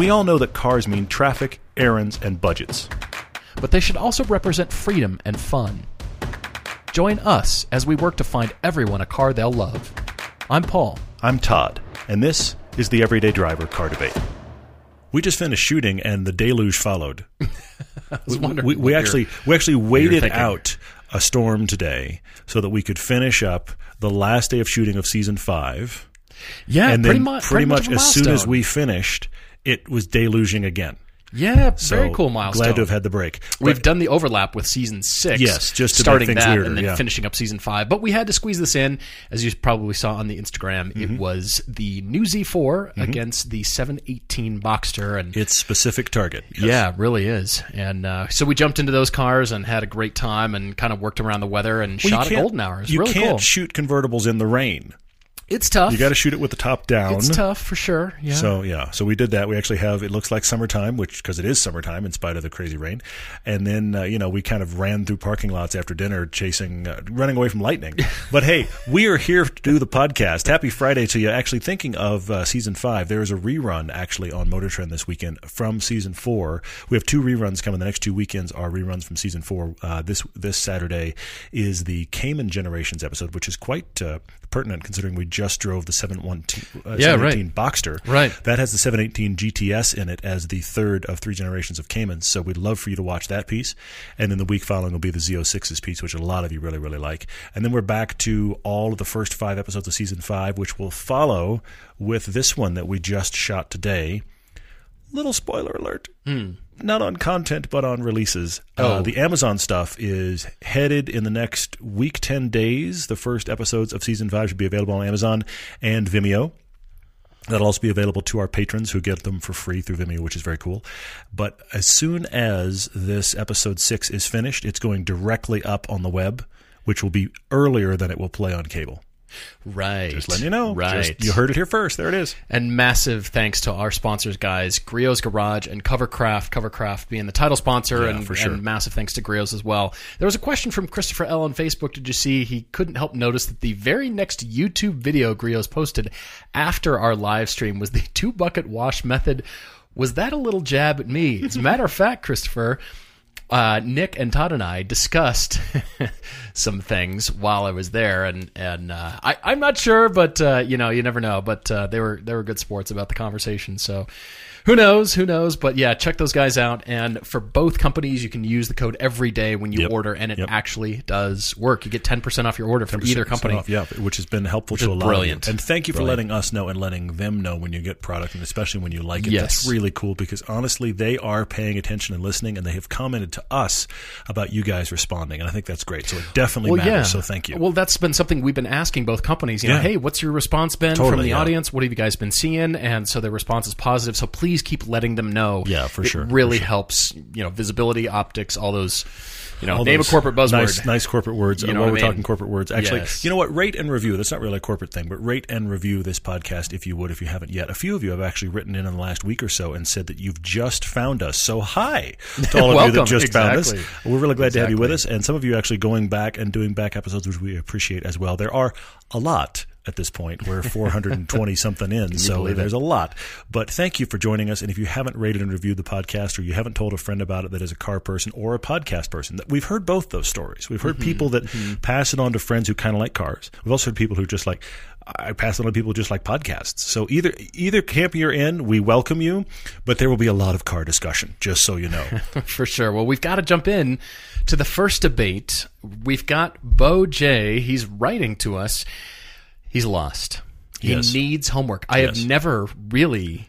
We all know that cars mean traffic, errands, and budgets. But they should also represent freedom and fun. Join us as we work to find everyone a car they'll love. I'm Paul. I'm Todd, and this is the Everyday Driver Car Debate. We just finished shooting, and the deluge followed. we, we, we actually we actually waited out a storm today so that we could finish up the last day of shooting of season five, Yeah, and pretty, then mu- pretty much of a as soon as we finished, it was deluging again. Yeah, So very cool milestone. Glad to have had the break. We've But- done the overlap with season six. Yes, just starting things that weirder, and then yeah. finishing up season five. But we had to squeeze this in, as you probably saw on the Instagram. Mm-hmm. It was the new Z4 against the 718 Boxster, and its specific target. Yes. yeah, it really is. And uh, so we jumped into those cars and had a great time, and kind of worked around the weather and Well, shot at golden hour. It's You really can't cool. shoot convertibles in the rain. It's tough. You got to shoot it with the top down. It's tough for sure. Yeah. So yeah, so we did that. We actually have it looks like summertime, which because it is summertime in spite of the crazy rain. And then uh, you know we kind of ran through parking lots after dinner, chasing, uh, running away from lightning. but hey, we are here to do the podcast. Happy Friday to you. Actually, thinking of uh, season five, there is a rerun actually on Motor Trend this weekend from season four. We have two reruns coming. The next two weekends are reruns from season four. Uh, this this Saturday is the Cayman Generations episode, which is quite. Uh, Pertinent considering we just drove the 712, uh, Yeah, right. 718 Boxster. Right. That has the 718 GTS in it as the third of three generations of Caymans. So we'd love for you to watch that piece. And then the week following will be the Z06's piece, which a lot of you really, really like. And then we're back to all of the first five episodes of season five, which will follow with this one that we just shot today. Little spoiler alert. Not on content, but on releases. Uh, Oh. the Amazon stuff is headed in the next week, 10 days. The first episodes of season five should be available on Amazon and Vimeo. That'll also be available to our patrons who get them for free through Vimeo, which is very cool. But as soon as this episode six is finished, it's going directly up on the web, which will be earlier than it will play on cable. Right. Just letting you know. Right. Just- you heard it here first. There it is. And massive thanks to our sponsors, guys, Griot's Garage and Covercraft. Covercraft being the title sponsor, Yeah, and, for sure. and massive thanks to Griot's as well. There was a question from Christopher L on Facebook. Did you see? He couldn't help notice that the very next YouTube video Griot's posted after our live stream was the two bucket wash method. Was that a little jab at me? As a matter of fact, Christopher, uh, Nick and Todd and I discussed some things while I was there, and and uh, I, I'm not sure, but uh, you know, you never know. But uh, they were they were good sports about the conversation, so. Who knows? Who knows? But yeah, check those guys out. And for both companies, you can use the code every day when you Yep. order, and it Yep. actually does work. You get ten percent off your order from either company. off, yeah, which has been helpful is to a lot brilliant. And thank you for Brilliant. letting us know and letting them know when you get product, and especially when you like it. Yes. That's really cool because honestly, they are paying attention and listening, and they have commented to us about you guys responding, and I think that's great. So it definitely Well, matters. yeah. So thank you. Well, that's been something we've been asking both companies. You know, Yeah. hey, what's your response been from the yeah. audience? What have you guys been seeing? And so their response is positive. So please keep letting them know. Yeah, for It sure, for really sure. helps. You know, visibility, optics, all those. You know, All name a corporate buzzword. Nice, nice corporate words. You Uh, know while we're mean? talking corporate words, actually, Yes. you know what? Rate and review. That's not really a corporate thing, but rate and review this podcast if you would, if you haven't yet. A few of you have actually written in in the last week or so and said that you've just found us. So hi to all of you that just found us. We're really glad to have you with us, and some of you actually going back and doing back episodes, which we appreciate as well. There are a lot at this point. We're 420 something in, so believe it? there's a lot. But thank you for joining us. And if you haven't rated and reviewed the podcast, or you haven't told a friend about it that is a car person or a podcast person, that we've heard both those stories. We've heard mm-hmm, people that mm-hmm. pass it on to friends who kind of like cars. We've also heard people who just like. I pass it on to people just like podcasts. So either either camp you're in, we welcome you, but there will be a lot of car discussion, just so you know. For sure. Well, we've got to jump in to the first debate. We've got Bo J. He's writing to us. He's lost. He Yes. needs homework. I Yes. have never really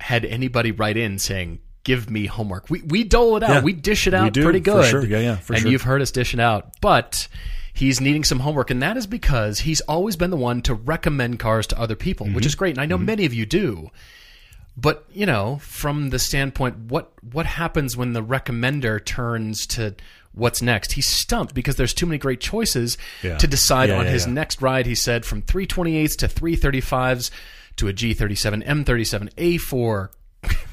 had anybody write in saying, "Give me homework." We we dole it out. Yeah, we dish it out do, pretty good. sure. Yeah, yeah, and sure. you've heard us dish it out, but. He's needing some homework, and that is because he's always been the one to recommend cars to other people, Mm-hmm. which is great. And I know many of you do. But you know, from the standpoint, what what happens when the recommender turns to what's next? He's stumped because there's too many great choices Yeah. to decide Yeah, on yeah, his next ride. He said from 328s to 335s to a G37, M37, A4.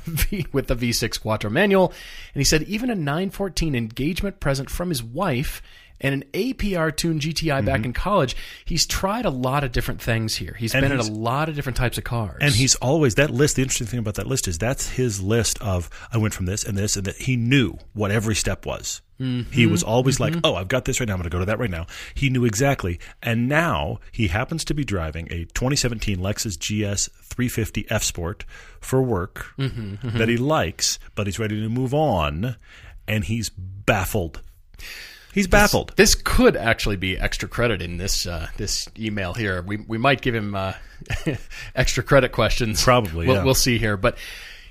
V with the V6 Quattro manual, and he said even a 914 engagement present from his wife and an APR tuned GTI back mm-hmm. in college. He's tried a lot of different things here. He's And been in a lot of different types of cars. And he's always that list. The interesting thing about that list is that's his list of I went from this and this and that. He knew what every step was. He was always like, "Oh, I've got this right now. I'm going to go to that right now." He knew exactly. And now he happens to be driving a 2017 Lexus GS 350 F Sport for work that he likes, but he's ready to move on, and he's baffled. He's baffled. This could actually be extra credit in this uh, this email here. We we might give him uh, extra credit questions. Probably, We'll, yeah. we'll see here, but.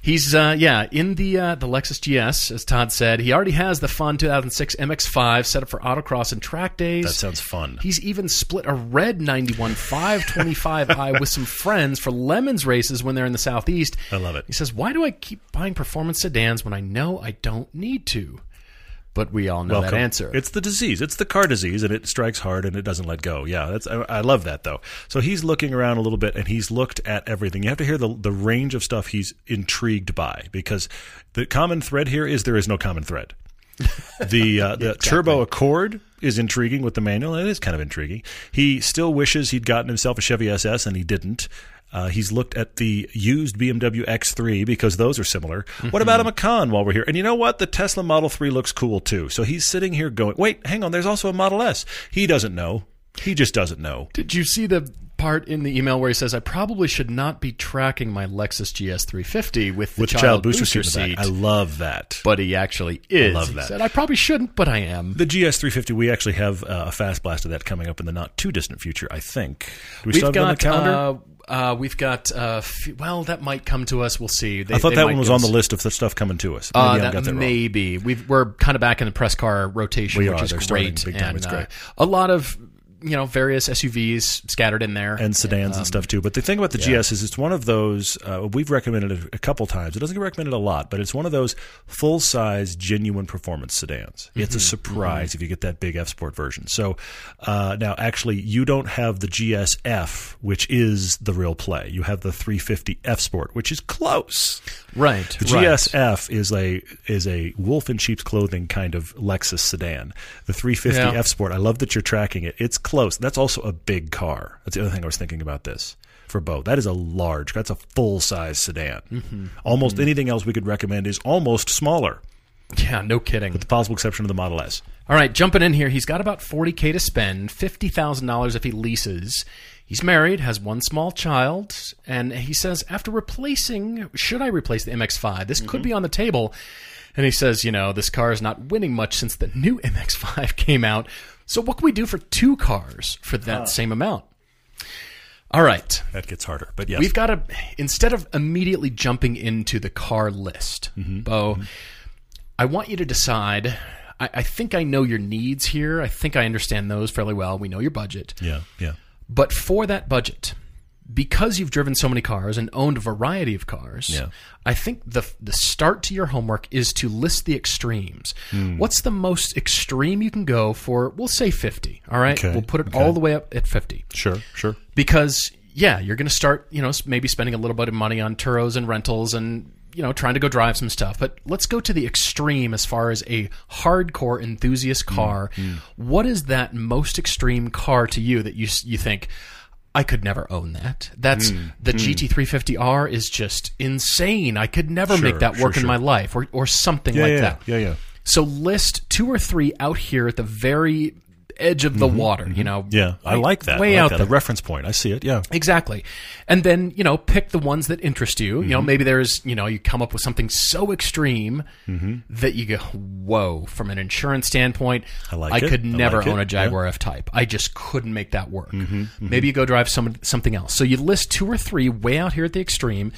He's uh, yeah in the uh, the Lexus GS as Todd said he already has the fun 2006 MX5 set up for autocross and track days. That sounds fun. He's even split a red 91 525i with some friends for Lemons races when they're in the southeast. I love it. He says, "Why do I keep buying performance sedans when I know I don't need to?" But we all know that answer. It's the disease. It's the car disease, and it strikes hard and it doesn't let go. Yeah, that's I, I love that though. So he's looking around a little bit, and he's looked at everything. You have to hear the the range of stuff he's intrigued by because the common thread here is there is no common thread. The uh, the Turbo Accord is intriguing with the manual. and It is kind of intriguing. He still wishes he'd gotten himself a Chevy SS, and he didn't. Uh, he's looked at the used BMW X3 because those are similar. What about a Macan while we're here? And you know what? The Tesla Model 3 looks cool too. So he's sitting here going, wait, hang on, there's also a Model S. He doesn't know. He just doesn't know. Did you see the part in the email where he says, "I probably should not be tracking my Lexus GS 350 with the With child, child booster, booster, seat, seat?" I love that. but he actually is. love He that. said, "I probably shouldn't, but I am." The GS350, we actually have uh, a fast blast of that coming up in the not too distant future, I think. Do we still We've have on the got. calendar? Uh, uh, we've got. Uh, f- well, that might come to us. We'll see. They, I thought that one was on the list of the stuff coming to us. Maybe Uh, I that got maybe we've, we're kind of back in the press car rotation, We which are. is They're great. big time. And It's uh, great. a lot of you know various SUVs scattered in there. and sedans and stuff too. But the thing about the GS is it's one of those uh, we've recommended it a couple times. It doesn't get recommended a lot, but it's one of those full size, genuine performance sedans. It's a surprise if you get that big F Sport version. So uh, now, actually, you don't have the GSF, which is the real play. You have the 350 F Sport, which is close. right. The right. GSF is a is a wolf in sheep's clothing kind of Lexus sedan. The 350 Yeah. F Sport. I love that you're tracking it. It's close. That's also a big car. That's the other thing I was thinking about this for Bo. That is a large. That's a full size sedan. Mm-hmm. Almost anything else we could recommend is almost smaller, Yeah, no kidding. with the possible exception of the Model S. All right, jumping in here, he's got about 40k to spend, $50,000 if he leases. He's married, has one small child, and he says after replacing, should I replace the MX5? This could be on the table. And he says, you know, this car is not winning much since the new MX5 came out. So what can we do for two cars for that same amount? All right. That gets harder, but yes, We've got to instead of immediately jumping into the car list, Mm-hmm. Bo, I want you to decide. I, I think I know your needs here. I think I understand those fairly well. We know your budget, yeah, yeah. but for that budget, because you've driven so many cars and owned a variety of cars, Yeah. I think the the start to your homework is to list the extremes. Hmm. What's the most extreme you can go for? We'll say fifty. All right, Okay, we'll put it okay. all the way up at fifty Sure, sure. because yeah, you're going to start, you know, maybe spending a little bit of money on turos and rentals and you know trying to go drive some stuff. But let's go to the extreme as far as a hardcore enthusiast car. What is that most extreme car to you that you you think? I could never own that. That's hmm. the hmm. GT350R is just insane. I could never Sure, make that sure, work in sure. my life or or something Yeah, like yeah, that. yeah, yeah. So list two or three out here at the very edge of the water, you know. Mm-hmm, Yeah, I way- like that. Way like out that. there. A reference point. I see it. Yeah. Exactly. And then, you know, pick the ones that interest you. Mm-hmm. You know, maybe there's, you know, you come up with something so extreme that you go, whoa, from an insurance standpoint, I like it. could I never like it. own a Jaguar F Type. I just couldn't make that work. Maybe you go drive some, something else. So you list two or three way out here at the extreme.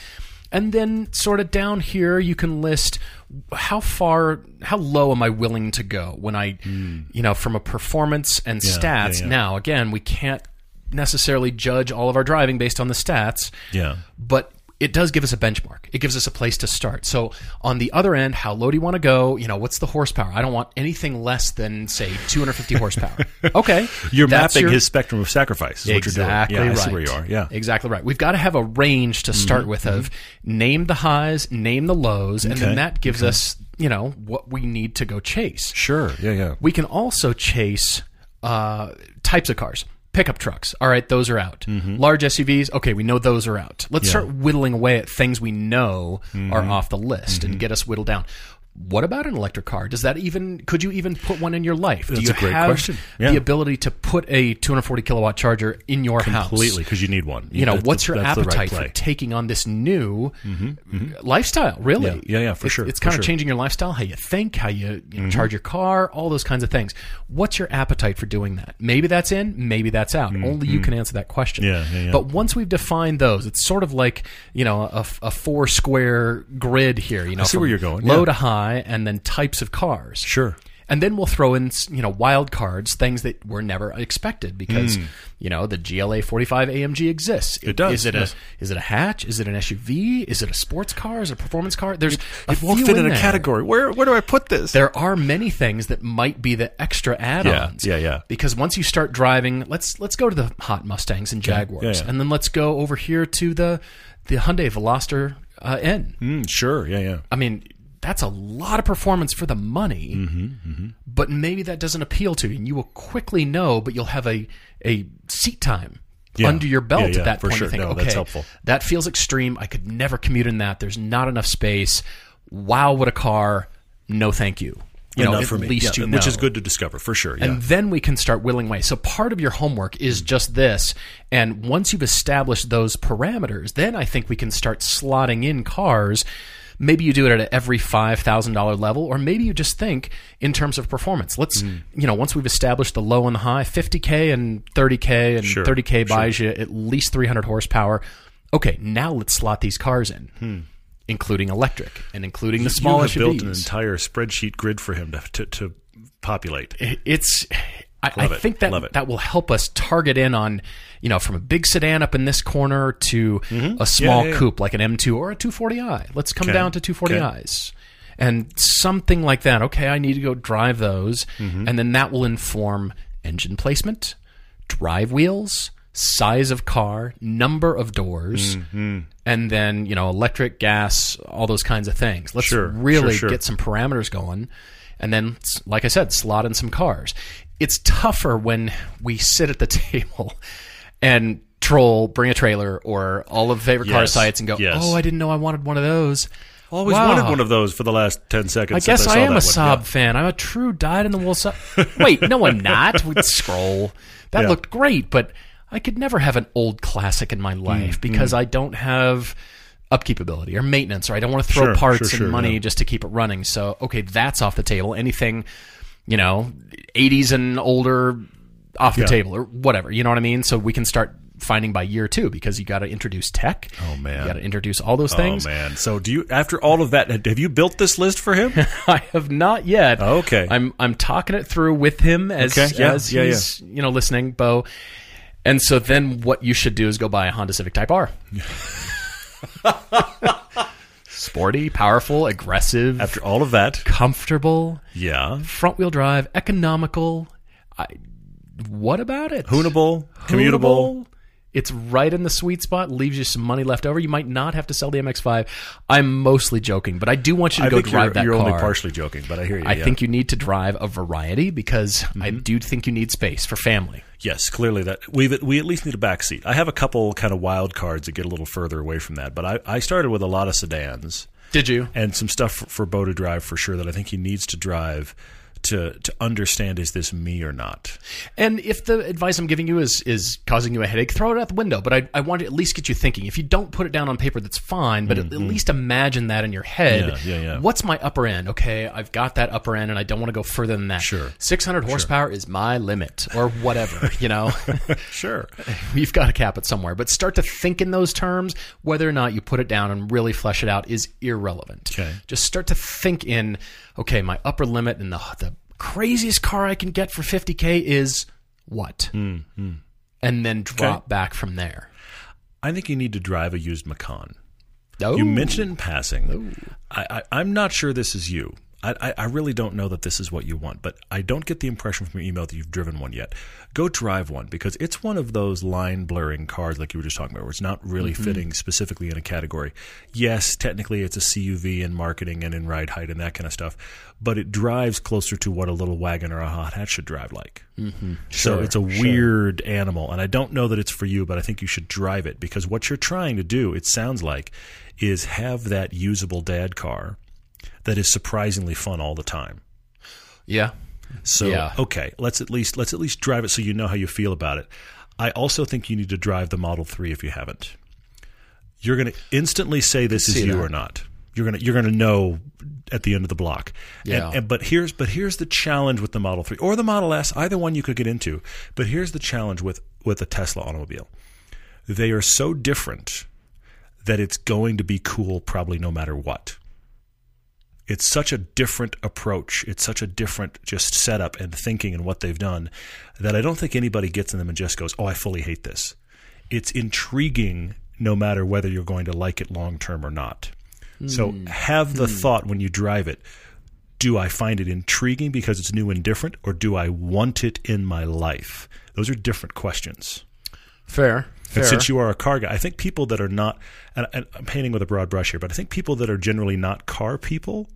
And then, sort of down here, you can list how far, how low am I willing to go when I, hmm. you know, from a performance and yeah, stats. yeah. Now, again, we can't necessarily judge all of our driving based on the stats, Yeah. but it does give us a benchmark. It gives us a place to start. So on the other end, how low do you want to go? You know, what's the horsepower? I don't want anything less than say 250 horsepower. Okay, You're mapping your- his spectrum of sacrifice. Is exactly what you're doing. Yeah, right. Where you are. Yeah. exactly right. We've got to have a range to start with of name the highs, name the lows, and Mm-hmm. Okay, then that gives us you know what we need to go chase. Sure. Yeah, yeah. We can also chase uh, types of cars. Pickup trucks. All right, those are out. Mm-hmm. Large SUVs. Okay, we know those are out. Let's start whittling away at things we know Mm-hmm. are off the list and get us whittled down. What about an electric car? Does that even could you even put one in your life? Do That's you a great have question. Yeah. the ability to put a 240 kilowatt charger in your house? Completely, because you need one. You know, what's your the right appetite for. Mm-hmm, taking on this new lifestyle? Really? Yeah, yeah, yeah, for It's- sure, It's for kind sure. Mm-hmm. of changing your lifestyle, how you think, how you, you know, charge your car, all those kinds of things. What's your appetite for doing that? Maybe that's in, maybe that's out. Only you can answer that question. Mm-hmm. Yeah, yeah, yeah. But once we've defined those, it's sort of like you know a, a four square grid here. You know, see from where you're going, Low to high, and then types of cars. Sure. And then we'll throw in, you know, wild cards, things that were never expected because, you know, the GLA 45 AMG exists. Hmm. It does, Is it yes. a is it a hatch? Is it an SUV? Is it a sports car? Is it a performance car? There's a It won't fit in a category. Where where do I put this? There are many things that might be the extra add-ons. Yeah, yeah, yeah. Because once you start driving, let's let's go to the hot Mustangs and Jaguars, yeah, yeah. and then let's go over here to the the Hyundai Veloster uh, N. Mm, sure. Yeah, yeah. I mean, that's a lot of performance for the money, Mm-hmm, but maybe that doesn't appeal to you, and you will quickly know. But you'll have a a seat time Yeah. under your belt Yeah, yeah, at that point. sure. You think, No, okay, that's helpful. that feels extreme. I could never commute in that. There's not enough space. Wow, what a car! No, thank you. You know, Enough at for me. least you know. which is good to discover for sure. Yeah. And then we can start willing away. So part of your homework is just this. And once you've established those parameters, then I think we can start slotting in cars. Maybe you do it at every $5,000 level, or maybe you just think in terms of performance. Let's, Mm. you know, once we've established the low and the high, 50K and 30K, and Sure, 30K buys you at least 300 horsepower. Okay, now let's slot these cars in, including electric and including the small Hmm. you have built an entire spreadsheet grid for him to to, to populate. it's I, I think that that will help us target in on you know from a big sedan up in this corner to a small Mm-hmm. yeah, yeah. coupe like an M2 or a 240i. Let's come Okay. down to 240i's. And something like that. Okay, I need to go drive those, Mm-hmm. and then that will inform engine placement, drive wheels, size of car, number of doors, Mm-hmm. and then you know electric, gas, all those kinds of things. Let's Sure, really sure, sure. get some parameters going, and then, like I said, slot in some cars. It's tougher when we sit at the table and troll, bring a trailer, or all of favorite car sites and go, yes. "Oh, I didn't know I wanted one of those." Always Wow. wanted one of those for the last ten seconds. I guess I, I, am a Saab. Yeah. fan. I'm a true dyed in the wool Saab. Wait, no, I'm not. We'd scroll. That Yeah. looked great, but I could never have an old classic in my Mm, life because I don't have upkeep ability or maintenance, or I don't want to throw Sure, parts sure, sure, and money yeah. just to keep it running. So, okay, that's off the table. Anything, you know, 80s and older, off the Yeah. table or whatever. You know what I mean? So we can start finding by year two because you got to introduce tech. Oh, man. you got to introduce all those oh, things. Oh man! So do you? After all of that, have you built this list for him? I have not yet. Oh, Okay. I'm I'm talking it through with him as Okay, yeah, as yeah, he's you know listening, Bo. And so then what you should do is go buy a Honda Civic Type R. Sporty, powerful, aggressive, After all of that, comfortable, yeah, front wheel drive, economical. I, what about it? hoonable, commutable. It's right in the sweet spot. Leaves you some money left over. You might not have to sell the MX-5. I'm mostly joking, but I do want you to I go drive you're, that you're car. only partially joking, but I hear you. I yeah. think you need to drive a variety because I Mm-hmm. do think you need space for family. Yes, clearly that we we at least need a back seat. I have a couple kind of wild cards that get a little further away from that, but I, I started with a lot of sedans Did you? and some stuff for, for Bo to drive for sure that I think he needs to drive to to understand is this me or not. And if the advice I'm giving you is is causing you a headache, throw it out the window. But I, I want to at least get you thinking. If you don't put it down on paper, that's fine. But at, at least imagine that in your head. Mm-hmm. Yeah, yeah, yeah. What's my upper end? Okay, I've got that upper end, and I don't want to go further than that. Sure. 600 horsepower is my limit, or whatever. You know, Sure. you've got to cap it somewhere. But start to think in those terms. Whether or not you put it down and really flesh it out is irrelevant. Okay. Just start to think in. Okay, my upper limit and the the craziest car I can get for 50k is what? Mm-hmm. And then drop back from there. I think you need to drive a used Macan. Oh, You mentioned it in passing. I, I, I'm not sure this is you. I, I, really don't know that this is what you want, but I don't get the impression from your email that you've driven one yet. Go drive one because it's one of those line blurring cars like you were just talking about, where it's not really fitting specifically in a category. Yes, technically it's a CUV in marketing and in ride height and that kind of stuff, but it drives closer to what a little wagon or a hot hatch should drive like. Mm-hmm. So Sure, it's a sure. weird animal, and I don't know that it's for you, but I think you should drive it because what you're trying to do, it sounds like, is have that usable dad car that is surprisingly fun all the time. Yeah. So Yeah. okay, let's at least let's at least drive it so you know how you feel about it. I also think you need to drive the Model 3 if you haven't. You're going to instantly say this is you that. or not. You're going to you're going to know at the end of the block. And- Yeah. and, but here's but here's the challenge with the Model 3 or the Model S, either one you could get into. But here's the challenge with with a Tesla automobile. They are so different that it's going to be cool probably no matter what it's such a different approach. It's such a different just setup and thinking and what they've done that I don't think anybody gets in them and just goes, "Oh, I fully hate this." It's intriguing no matter whether you're going to like it long term or not. So hmm. have the hmm. thought when you drive it, do I find it intriguing because it's new and different or do I want it in my life? Those are different questions. Fair. Fair. And since you are a car guy, I think people that are not, and I'm painting with a broad brush here, but I think people that are generally not car people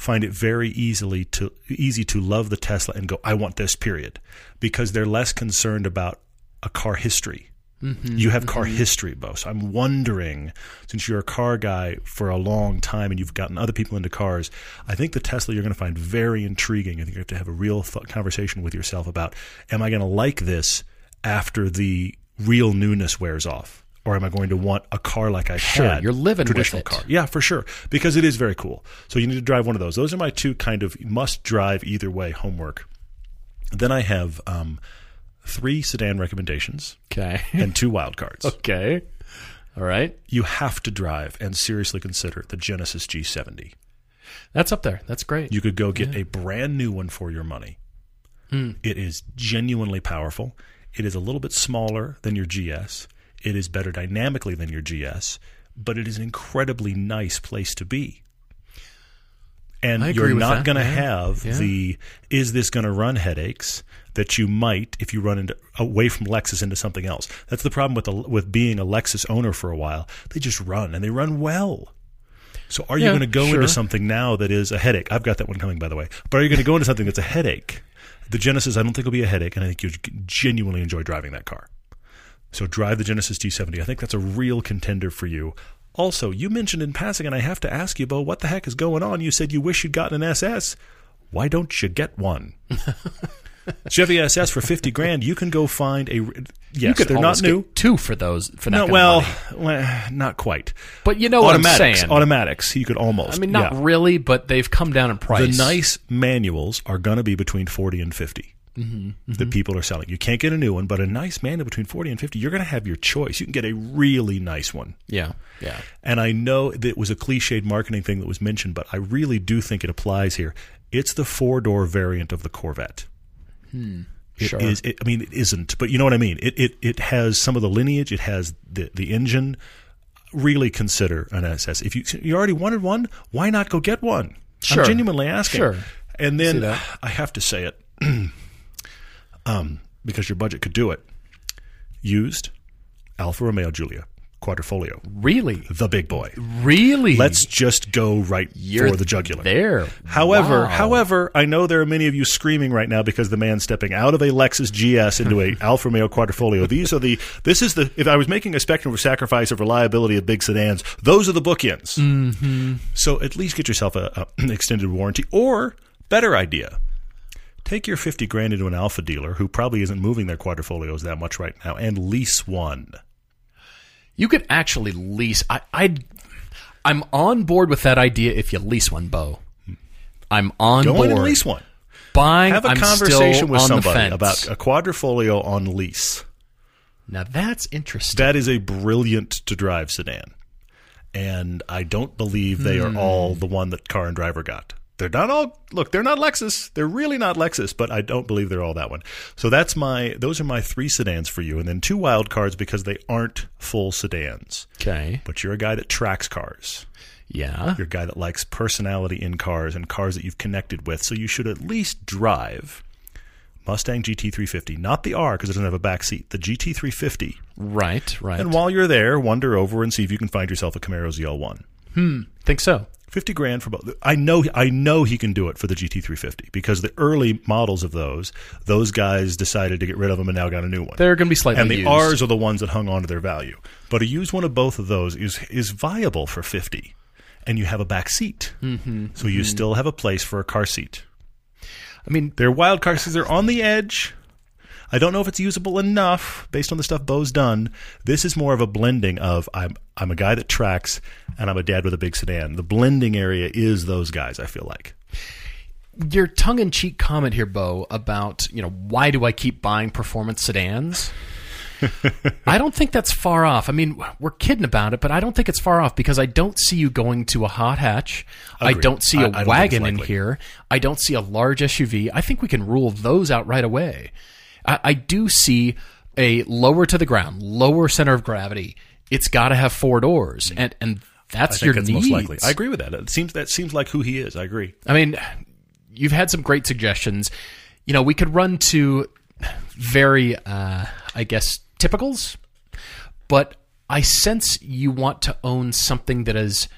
find it very easily to easy to love the Tesla and go, I want this. Period, because they're less concerned about a car history. Mm-hmm, you have car mm-hmm. history, Bo. So I'm wondering, since you're a car guy for a long time and you've gotten other people into cars, I think the Tesla you're going to find very intriguing. I think you have to have a real th- conversation with yourself about, am I going to like this after the real newness wears off? Or am I going to want a car like I've Sure, had? you're living with traditional it. car. Yeah, for sure. Because it is very cool. So you need to drive one of those. Those are my two kind of must drive either way homework. Then I have um, three sedan recommendations okay. and two wild cards. okay. All right. You have to drive and seriously consider the Genesis G70. That's up there. That's great. You could go get a brand new one for your money. It is genuinely powerful. It is a little bit smaller than your GS. It is better dynamically than your GS, but it is an incredibly nice place to be. And you're not going to yeah. have Yeah. the is this going to run headaches that you might if you run into away from Lexus into something else. That's the problem with the, with being a Lexus owner for a while. They just run and they run well. So are you going to go sure. into something now that is a headache? I've got that one coming, by the way. But are you going to go into something that's a headache? The Genesis, I don't think will be a headache, and I think you genuinely enjoy driving that car. So drive the Genesis G70. I think that's a real contender for you. Also, you mentioned in passing, and I have to ask you, Bo, what the heck is going on? You said you wish you'd gotten an SS. Why don't you get one? Chevy SS for fifty grand. You can go find a. Yes, they're not new. get two for those for that No, well, well, not quite. But you know what I'm automatics, saying. automatics. You could almost. I mean, not yeah. really, but they've come down in price. The nice manuals are going to be between 40 and 50 Mm-hmm, that people are selling. You can't get a new one, but a nice manual between 40 and 50, you're going to have your choice. You can get a really nice one. Yeah. Yeah. And I know that it was a cliched marketing thing that was mentioned, but I really do think it applies here. It's the four door variant of the Corvette. It Sure. is- it- I mean, it isn't, but you know what I mean. It, it it has some of the lineage. It has the the engine. Really consider an SS. If you you already wanted one, why not go get one? Sure. I'm genuinely asking. Sure. And then. I have to say it, um, because your budget could do it. Used Alfa Romeo Giulia Quadrifoglio, Really? the big boy. Really? Let's just go right You're for the jugular. There. However, Wow. however, I know there are many of you screaming right now because the man stepping out of a Lexus GS into a Alfa Romeo Quadrifoglio. These are the. This is the. If I was making a spectrum of sacrifice of reliability of big sedans, those are the bookends. Mm-hmm. So at least get yourself a, a an extended warranty, or better idea. Take your fifty grand into an Alfa dealer who probably isn't moving their Quadrifoglios that much right now, and lease one. You could actually lease. I, I'd. I'm on board with that idea. If you lease one, Bo, I'm on Go board. in and lease one. Buying. Have a I'm conversation with somebody about a Quadrifoglio on lease. Now that's interesting. That is a brilliant to drive sedan. And I don't believe they Hmm. are all the one that Car and Driver got. They're not all look they're not lexus they're really not lexus but i don't believe they're all that one so that's my those are my three sedans for you and then two wild cards because they aren't full sedans Okay. but you're a guy that tracks cars Yeah. you're a guy that likes personality in cars and cars that you've connected with so you should at least drive mustang gt350 not the r because it doesn't have a back seat the gt350 Right. Right. and while you're there wander over and see if you can find yourself a camaro zl1 Hmm. Think so. 50 grand for both. I know I know he can do it for the GT350 because the early models of those, those guys decided to get rid of them and now got a new one. They're going to be slightly and the used. R's are the ones that hung on to their value. But a used one of both of those is is viable for 50 and you have a back seat. Mm-hmm. So you still have a place for a car seat. I mean, They're wild car seats. They're on the edge. I don't know if it's usable enough based on the stuff Bo's done. This is more of a blending of I'm I'm a guy that tracks and I'm a dad with a big sedan. The blending area is those guys. I feel like. your tongue-in-cheek comment here, Bo, about you know why do I keep buying performance sedans? I don't think that's far off. I mean, we're kidding about it, but I don't think it's far off because I don't see you going to a hot hatch. I don't see I- a I it's wagon in here. I don't see a large SUV. I think we can rule those out right away. I, I do see a lower to the ground, lower center of gravity. It's got to have four doors, and and I that's your that's needs. most likely. I agree with that. It seems that seems like who he is. I agree. I mean, you've had some great suggestions. You know, we could run to very, uh, I guess, typicals, but I sense you want to own something that is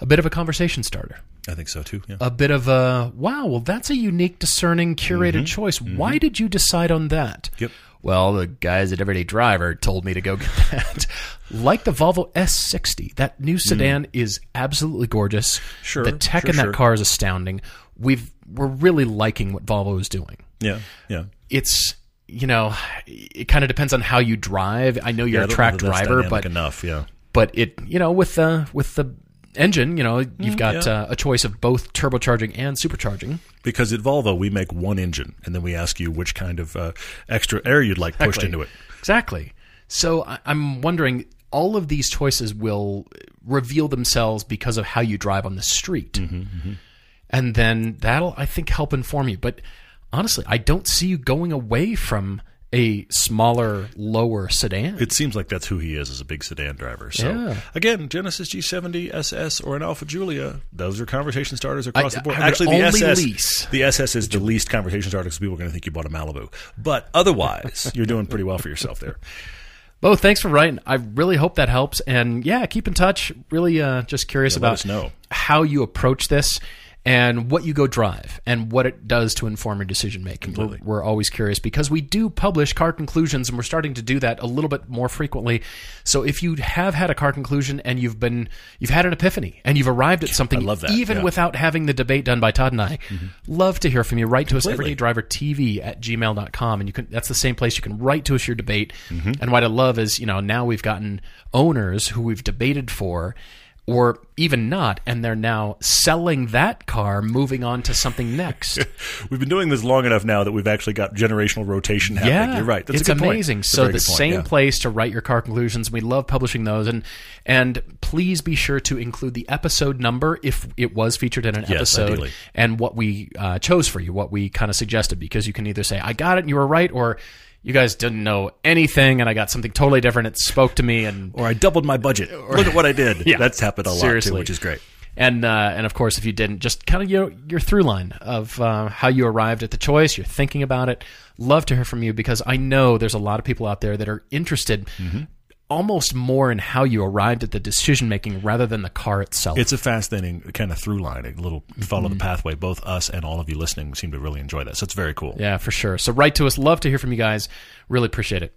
a bit of a conversation starter. I think so too. Yeah. A bit of a, wow, well, that's a unique, discerning, curated mm-hmm. choice. Mm-hmm. Why did you decide on that? Yep. Well, the guys at Everyday Driver told me to go get that. like the Volvo S60, that new mm. sedan is absolutely gorgeous. Sure, The tech sure, in that sure. car is astounding. We've we're really liking what Volvo is doing. yeah. Yeah. It's you know, it kind of depends on how you drive. I know you're Yeah, a track driver, but enough. Yeah. but it you know with the with the engine, you know, you've got Mm, yeah. uh, a choice of both turbocharging and supercharging. Because at Volvo we make one engine, and then we ask you which kind of uh, extra air you'd like pushed into it. Exactly. So I, I'm wondering, all of these choices will reveal themselves because of how you drive on the street, Mm-hmm, and then that'll I think help inform you. But honestly, I don't see you going away from a smaller, lower sedan. It seems like that's who he is as a big sedan driver. So Yeah. again, Genesis G70 SS or an Alfa Giulia, those are conversation starters across I- the board. Actually, the SS, lease. the SS is the least conversation starter because people are going to think you bought a Malibu. But otherwise, you're doing pretty well for yourself there. Bo, thanks for writing. I really hope that helps. And yeah, keep in touch. Really, uh, just curious let about know. how you approach this and what you go drive and what it does to inform your decision making. We're, we're always curious because we do publish car conclusions and we're starting to do that a little bit more frequently. So if you have had a car conclusion and you've been you've had an epiphany and you've arrived at something love that, even yeah. Mm-hmm. without having the debate done by Todd and I, love to hear from you. Write to us everydaydrivertv at gmail.com and you can that's the same place you can write to us your debate. Mm-hmm. And what I love is, you know, now we've gotten owners who we've debated for or even not, and they're now selling that car, moving on to something next. We've been doing this long enough now that we've actually got generational rotation happening. yeah, You're right. That's it's a good point. amazing. So the point, same yeah. place to write your car conclusions. We love publishing those, and and please be sure to include the episode number if it was featured in an Yes, episode, ideally. and what we uh, chose for you, what we kind of suggested, because you can either say I got it and you were right, or you guys didn't know anything and I got something totally different. It spoke to me, and Or I doubled my budget. Look at what I did. Yeah. That's happened a lot too, which is great. And uh, and of course, if you didn't, just kind of your your through line of uh, how you arrived at the choice. You're thinking about it. Love to hear from you because I know there's a lot of people out there that are interested, Mm-hmm. Almost more in how you arrived at the decision making rather than the car itself. It's a fascinating kind of through line, a little follow Mm-hmm. the pathway. Both us and all of you listening seem to really enjoy that. So it's very cool. yeah, for sure. So write to us. Love to hear from you guys. Really appreciate it.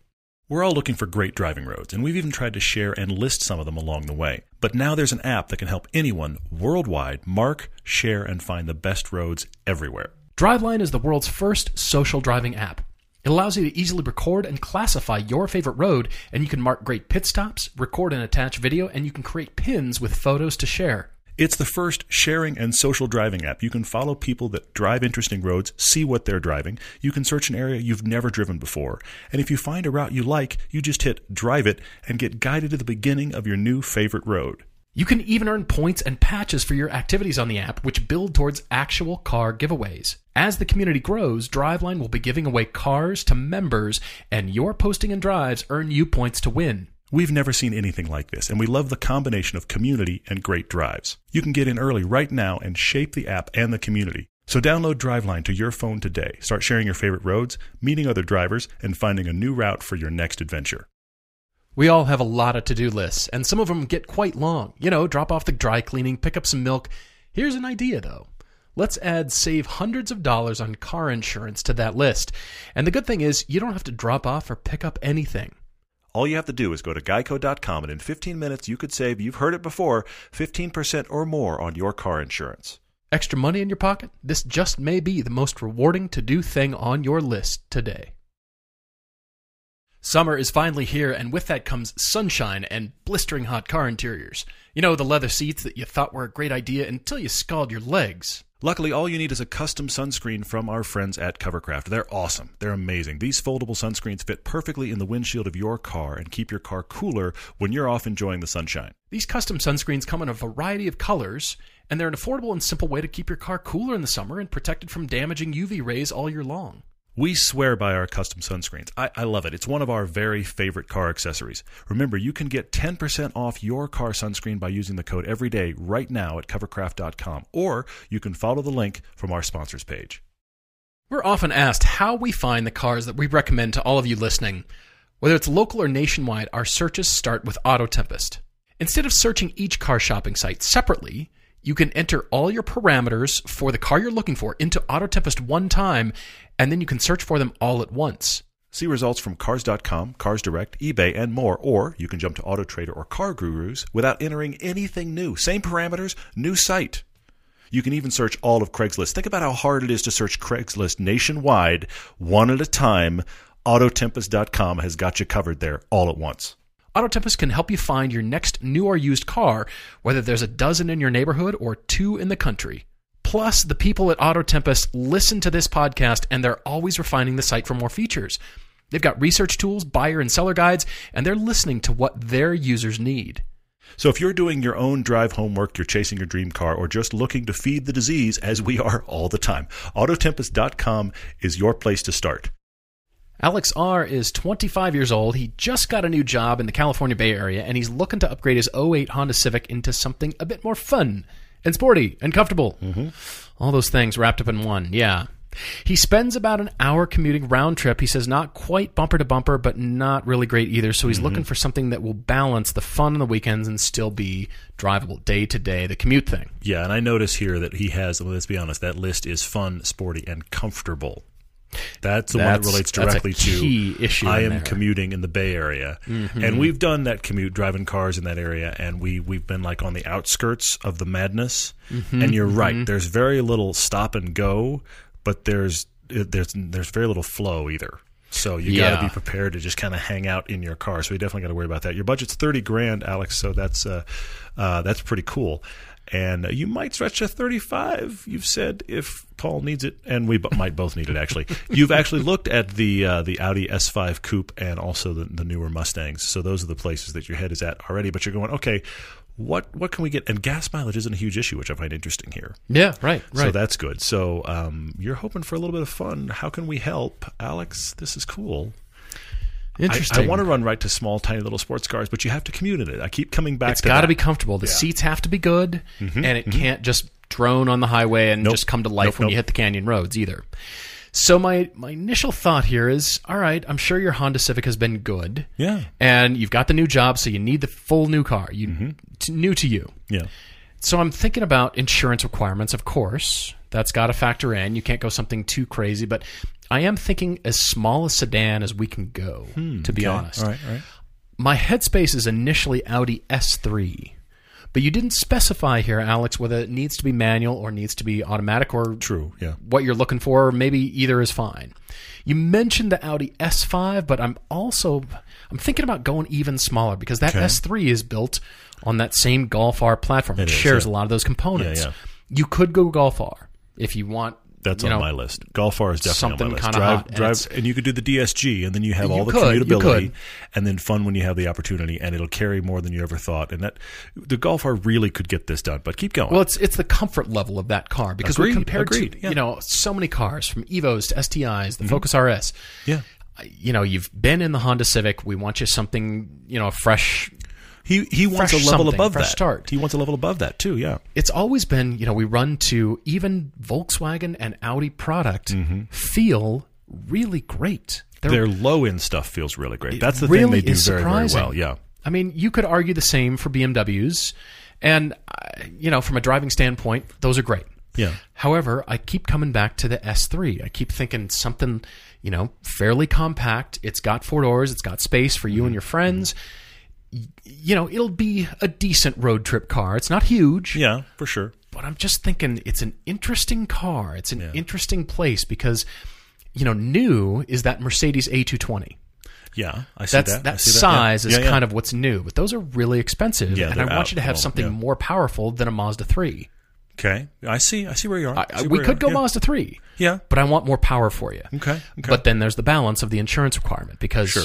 We're all looking for great driving roads, and we've even tried to share and list some of them along the way. But now there's an app that can help anyone worldwide mark, share, and find the best roads everywhere. Driveline is the world's first social driving app. It allows you to easily record and classify your favorite road, and you can mark great pit stops, record and attach video, and you can create pins with photos to share. It's the first sharing and social driving app. You can follow people that drive interesting roads, see what they're driving. You can search an area you've never driven before. And if you find a route you like, you just hit drive it and get guided to the beginning of your new favorite road. You can even earn points and patches for your activities on the app, which build towards actual car giveaways. As the community grows, Driveline will be giving away cars to members, and your posting and drives earn you points to win. We've never seen anything like this, and we love the combination of community and great drives. You can get in early right now and shape the app and the community. So download Driveline to your phone today. Start sharing your favorite roads, meeting other drivers, and finding a new route for your next adventure. We all have a lot of to do lists, and some of them get quite long. You know, drop off the dry cleaning, pick up some milk. Here's an idea, though. Let's add save hundreds of dollars on car insurance to that list. And the good thing is, you don't have to drop off or pick up anything. All you have to do is go to geico.com, and in 15 minutes, you could save, you've heard it before, 15% or more on your car insurance. Extra money in your pocket? This just may be the most rewarding to do thing on your list today. Summer is finally here, and with that comes sunshine and blistering hot car interiors. You know, the leather seats that you thought were a great idea until you scald your legs. Luckily, all you need is a custom sunscreen from our friends at Covercraft. They're awesome. They're amazing. These foldable sunscreens fit perfectly in the windshield of your car and keep your car cooler when you're off enjoying the sunshine. These custom sunscreens come in a variety of colors, and they're an affordable and simple way to keep your car cooler in the summer and protected from damaging UV rays all year long. We swear by our custom sunscreens. I, I, love it. It's one of our very favorite car accessories. Remember, you can get 10% off your car sunscreen by using the code EVERYDAY right now at covercraft.com, or you can follow the link from our sponsors page. We're often asked how we find the cars that we recommend to all of you listening. Whether it's local or nationwide, our searches start with Auto Tempest. Instead of searching each car shopping site separately, you can enter all your parameters for the car you're looking for into Auto Tempest one time, and then you can search for them all at once. See results from Cars.com, Cars Direct, eBay, and more, or you can jump to AutoTrader or Car Gurus without entering anything new. Same parameters, new site. You can even search all of Craigslist. Think about how hard it is to search Craigslist nationwide, one at a time. Autotempest.com has got you covered there all at once. Autotempest can help you find your next new or used car, whether there's a dozen in your neighborhood or two in the country. Plus, the people at Autotempest listen to this podcast and they're always refining the site for more features. They've got research tools, buyer and seller guides, and they're listening to what their users need. So if you're doing your own drive homework, you're chasing your dream car, or just looking to feed the disease, as we are all the time, Autotempest.com is your place to start. Alex R. is 25 years old. He just got a new job in the California Bay Area, and he's looking to upgrade his 08 Honda Civic into something a bit more fun and sporty and comfortable. Mm-hmm. All those things wrapped up in one. Yeah. He spends about an hour commuting round trip. He says not quite bumper to bumper, but not really great either. So he's mm-hmm. looking for something that will balance the fun on the weekends and still be drivable day to day, the commute thing. Yeah, and I notice here that he has, well, let's be honest, that list is fun, sporty, and comfortable. That's the that's, one that relates directly to issue I am commuting in the Bay Area, mm-hmm. and we've done that commute, driving cars in that area, and we we've been like on the outskirts of the madness. Mm-hmm. And you're right, mm-hmm. there's very little stop and go, but there's there's there's very little flow either. So you yeah. got to be prepared to just kind of hang out in your car. So you definitely got to worry about that. Your budget's thirty grand, Alex. So that's uh, uh, that's pretty cool and you might stretch to 35 you've said if paul needs it and we b- might both need it actually you've actually looked at the uh, the audi s5 coupe and also the, the newer mustangs so those are the places that your head is at already but you're going okay what what can we get? And gas mileage isn't a huge issue, which I find interesting here. Yeah, right, right. So that's good. So um, you're hoping for a little bit of fun. How can we help, Alex? This is cool. Interesting. I, I, want to run right to small, tiny little sports cars, but you have to commute in it. I keep coming back. To It's got to be comfortable. The yeah. seats have to be good, mm-hmm, and it mm-hmm. can't just drone on the highway and nope. just come to life nope, when nope. you hit the canyon roads either. So my my initial thought here is, all right, I'm sure your Honda Civic has been good, yeah, and you've got the new job, so you need the full new car, you mm-hmm. t- new to you, yeah. So I'm thinking about insurance requirements, of course. That's got to factor in. You can't go something too crazy, but I am thinking as small a sedan as we can go, hmm, to be okay. honest. All right, all right. My headspace is initially Audi S3. But you didn't specify here, Alex, whether it needs to be manual or needs to be automatic or true, yeah. What you're looking for, maybe either is fine. You mentioned the Audi S5, but I'm also I'm thinking about going even smaller because that okay. S3 is built on that same Golf R platform. It, it shares is, yeah. a lot of those components. Yeah, yeah. You could go Golf R if you want That's you on know, my list. Golf R is definitely something on my list. drive, hot, and drive, it's- and you could do the DSG, and then you have You all the could, commutability, and then fun when you have the opportunity, and it'll carry more than you ever thought. And that the Golf R really could get this done. But keep going. Well, it's it's the comfort level of that car because Agreed, we're compared agreed, to yeah. you know so many cars from Evos to STIs, the mm-hmm. Focus RS. yeah, You know, you've been in the Honda Civic. We want you something you know fresh. He he wants a level above fresh that. start. He wants a level above that too. Yeah. It's always been you know we run to even Volkswagen and Audi product feel really great. They're Their low end stuff feels really great. That's the really thing they do very very surprising. well. Yeah. I mean, you could argue the same for BMWs, and uh, you know, from a driving standpoint, those are great. Yeah. However, I keep coming back to the S3. I keep thinking something, you know, fairly compact. It's got four doors. It's got space for you Mm-hmm. and your friends. Y- You know, it'll be a decent road trip car. It's not huge, Yeah, for sure. but I'm just thinking it's an interesting car. It's an interesting place because, you know, new is that Mercedes A220. Yeah, I see That's that. That see that. size Yeah. is Yeah, yeah. kind of what's new, but those are really expensive, Yeah, and I want out you to have the something more powerful than a Mazda three. okay. I see. I see where you are. I, we could go yeah. Mazda three, Yeah. but I want more power for you. Okay. Okay. But then there's the balance of the insurance requirement because Sure.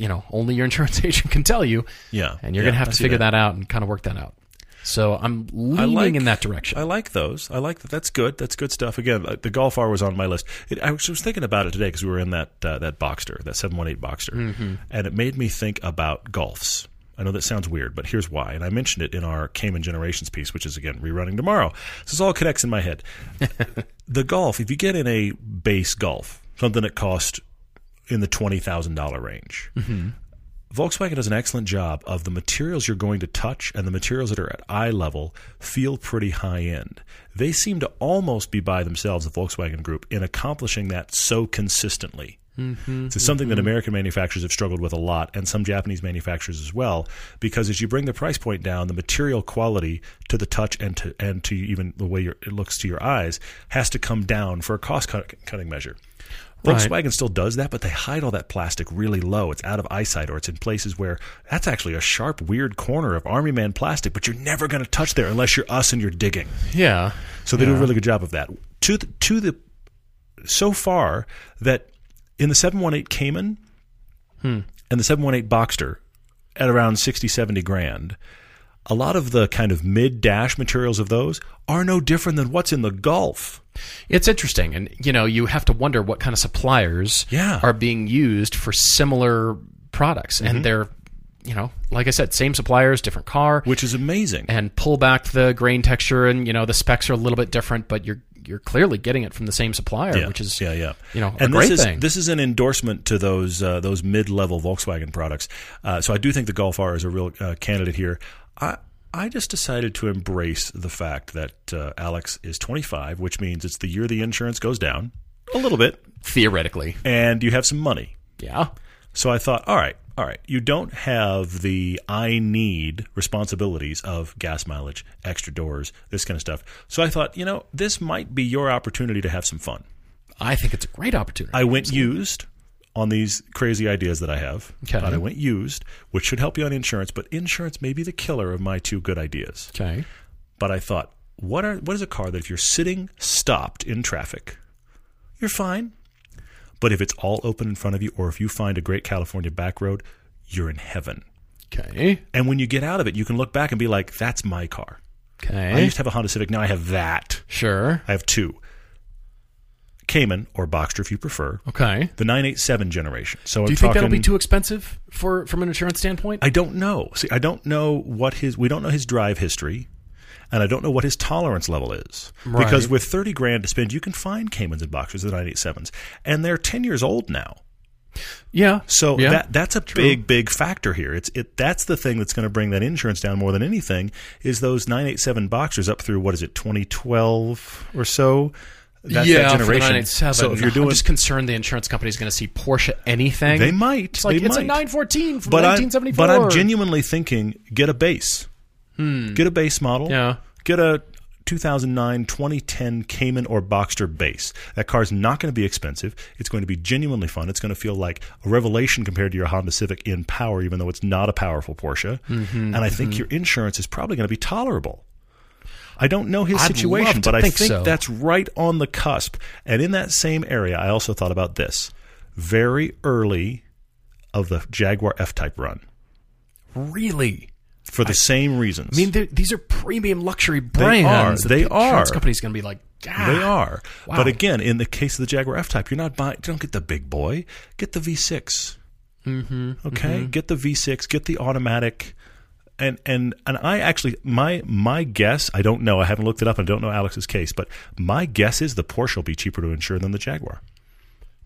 You know only your insurance agent can tell you, yeah, and you're yeah, going to have I to figure that. out and kind of work that out. So I'm leaning like- in that direction. I like those. I like that. That's good. That's good stuff. Again, uh, the Golf R was on my list. It, I was was thinking about it today because we were in that uh, that Boxster, that seven one eight Boxster, Mm-hmm. and it made me think about Golfs. I know that sounds weird, but here's why. And I mentioned it in our Cayman Generations piece, which is again rerunning tomorrow. So this all connects in my head. the Golf, if you get in a base Golf, something that cost in the twenty thousand dollar range. Volkswagen does an excellent job of the materials you're going to touch and the materials that are at eye level feel pretty high end. They seem to almost be by themselves, the Volkswagen Group, in accomplishing that so consistently. Mm-hmm, it's something that American manufacturers have struggled with a lot, and some Japanese manufacturers as well, because as you bring the price point down, the material quality to the touch and to and to even the way your, it looks to your eyes has to come down for a cost cut- cutting measure. Right. Volkswagen still does that, but they hide all that plastic really low. It's out of eyesight, or it's in places where that's actually a sharp, weird corner of Army Man plastic, but you're never going to touch there unless you're us and you're digging. yeah. So they do a really good job of that. To the, to the so far that in the 718 Cayman hmm. and the 718 Boxster at around 60, 70 grand, a lot of the kind of mid dash materials of those are no different than what's in the Golf. It's interesting, and you know you have to wonder what kind of suppliers Yeah. are being used for similar products, Mm-hmm. and they're, you know, like I said, same suppliers, different car, Which is amazing. and pull back the grain texture, and you know the specs are a little bit different, but you're you're clearly getting it from the same supplier, yeah, which is yeah, yeah. you know, a and great this is, thing. This is an endorsement to those uh, those mid level Volkswagen products. Uh, so I do think the Golf R is a real uh, candidate here. I I just decided to embrace the fact that uh, Alex is 25, which means it's the year the insurance goes down a little bit, theoretically, and you have some money. yeah, So I thought, all right, all right, you don't have the I need responsibilities of gas mileage, extra doors, this kind of stuff. So I thought, you know, this might be your opportunity to have some fun. I think it's a great opportunity. I went used on these crazy ideas that I have. Okay. But I went used, which should help you on insurance, but insurance may be the killer of my two good ideas. okay, But I thought, what are what is a car that if you're sitting stopped in traffic, you're fine. But if it's all open in front of you, or if you find a great California back road, you're in heaven. okay, And when you get out of it, you can look back and be like, that's my car. Okay. I used to have a Honda Civic, now I have that. sure, I have two. Cayman or Boxster if you prefer. okay. The 987 generation. So Do I'm you think talking, that'll be too expensive for from an insurance standpoint? I don't know. See, I don't know what his. We don't know his drive history, and I don't know what his tolerance level is. Right. Because with thirty grand to spend, you can find Caymans and Boxsters, the 987s, and they're ten years old now. yeah, So yeah. that that's a big big factor here. It's it that's the thing that's going to bring that insurance down more than anything is those 987 Boxsters up through what is it 2012 or so. That's yeah, that generation. So if you're doing I'm just concerned the insurance company is going to see Porsche anything. They might. It's like They it's a might. 914 from but I'm, 1974. but I'm genuinely thinking get a base. Get a base model. Hmm. Yeah. Get a 2009, 2010 Cayman or Boxster base. That car's not going to be expensive. It's going to be genuinely fun. It's going to feel like a revelation compared to your Honda Civic in power, even though it's not a powerful Porsche. Mm-hmm, and I think your insurance is probably going to be tolerable. I don't know his I'd situation, but I think think so. that's right on the cusp. And in that same area, I also thought about this very early of the Jaguar F Type run Really? for the same reasons. I mean, these are premium luxury brands. They are. They the insurance are. company's going to be like, ah, They are. Wow. But again, in the case of the Jaguar F Type, you're not buying, don't get the big boy, get the V6. Mm-hmm, okay? Get the V6, get the automatic. And, and and I actually my my guess I don't know. I haven't looked it up. I don't know Alex's case but my guess is the Porsche will be cheaper to insure than the Jaguar.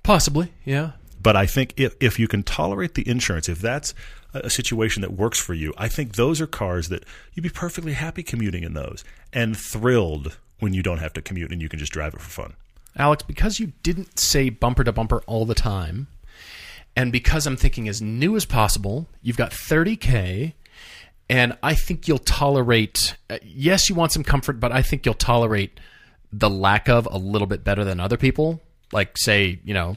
Possibly, yeah. but I think if if you can tolerate the insurance if that's a a situation that works for you I think those are cars that you'd be perfectly happy commuting in those and thrilled when you don't have to commute and you can just drive it for fun. Alex, because you didn't say bumper to bumper all the time, and because I'm thinking as new as possible, you've got 30K, and I think you'll tolerate, uh, yes, you want some comfort, but I think you'll tolerate the lack of a little bit better than other people. Like, say, you know,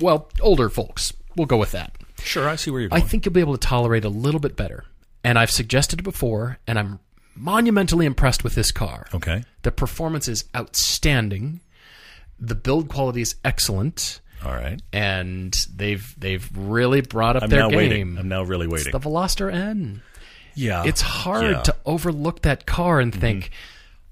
well, older folks. We'll go with that. Sure, I see where you're I think you'll be able to tolerate a little bit better. And I've suggested it before, and I'm monumentally impressed with this car. okay. The performance is outstanding. The build quality is excellent, All right. and they've they've really brought up I'm their now game. waiting. I'm now really waiting. the Veloster N. yeah. It's hard Yeah. Mm-hmm. to overlook that car and think,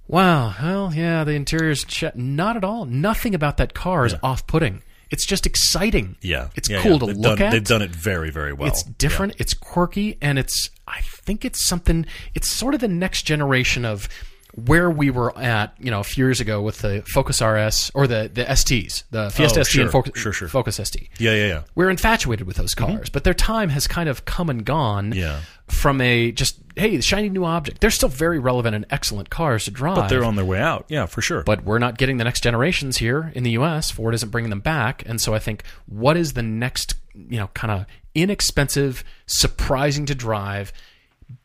"Wow, well, yeah, the interior's ch-. not at all. Nothing about that car is off-putting. It's just exciting. Yeah. it's Yeah, cool yeah. to They've look done, at. They've done it very, very well. It's different. It's quirky, and it's. I think it's something. It's sort of the next generation of where we were at, you know, a few years ago with the Focus RS or the the STs, the Fiesta Oh, ST sure. and Focus, Sure, sure. Focus ST. Yeah, yeah, yeah. We're infatuated with those cars, but their time has kind of come and gone. Mm-hmm. Yeah. From a just hey, the shiny new object. They're still very relevant and excellent cars to drive. But they're on their way out. Yeah, for sure. but we're not getting the next generations here in the US. Ford isn't bringing them back. And so I think what is the next, you know, kind of inexpensive, surprising to drive,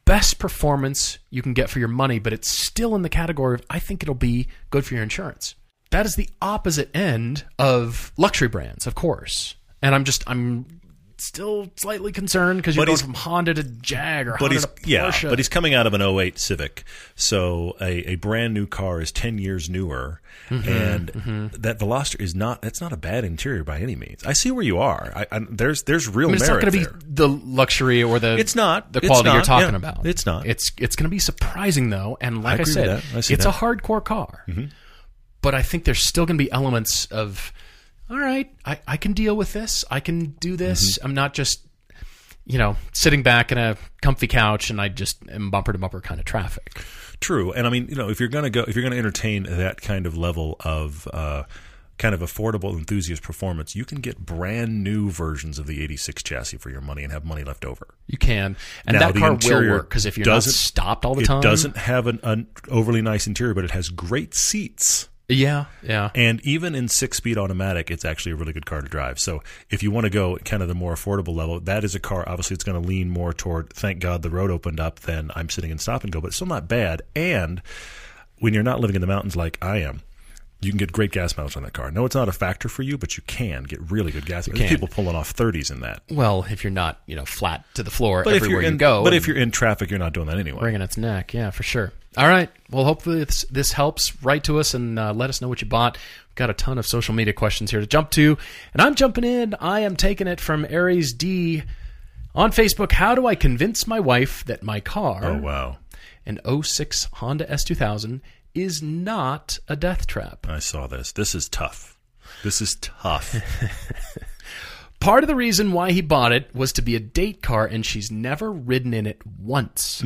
best performance you can get for your money, but it's still in the category of I think it'll be good for your insurance. That is the opposite end of luxury brands, of course. And I'm just I'm still slightly concerned because you're But going from Honda to Jag or but Honda he's to yeah, but he's coming out of an 08 Civic, so a, a brand new car is 10 years newer, Mm-hmm, and that Veloster is not that's not a bad interior by any means. I see where you are. I, I, there's there's real I mean, it's not going to be the luxury or the It's not. the quality you're talking Yeah. about. It's not. It's it's going to be surprising though, and like I, with said. I it's that. Mm-hmm. a hardcore car. But I think there's still going to be elements of, all right, I, I can deal with this. I can do this. Mm-hmm. I'm not just, you know, sitting back in a comfy couch and I just am bumper to bumper kind of traffic. True, and I mean, you know, if you're going to go, if you're going to entertain that kind of level of uh, kind of affordable enthusiast performance, you can get brand new versions of the '86 chassis for your money and have money left over. You can, and Now, that car will work because if you're not stopped all the it time, It doesn't have an, an overly nice interior, but it has great seats. Yeah, yeah. And even in six speed automatic, it's actually a really good car to drive. So if you want to go kind of the more affordable level, that is a car. Obviously, it's going to lean more toward, thank God the road opened up, than I'm sitting in stop and go, but it's still not bad. And when you're not living in the mountains like I am, you can get great gas mileage on that car. No, it's not a factor for you, but you can get really good gas mileage. There's people pulling off 30s in that. Well, if you're not, you know, flat to the floor But if everywhere you're in, you go, but if you're in traffic, you're not doing that anyway. Bringing its neck. Yeah, for sure. All right. Well, hopefully this, this helps. Write to us and uh, let us know what you bought. We've got a ton of social media questions here to jump to. And I'm jumping in. I am taking it from Aries D on Facebook. How do I convince my wife that my car, Oh wow, an 06 Honda S2000, is not a death trap? I saw this. This is tough. This is tough. Part of the reason why he bought it was to be a date car, and she's never ridden in it once.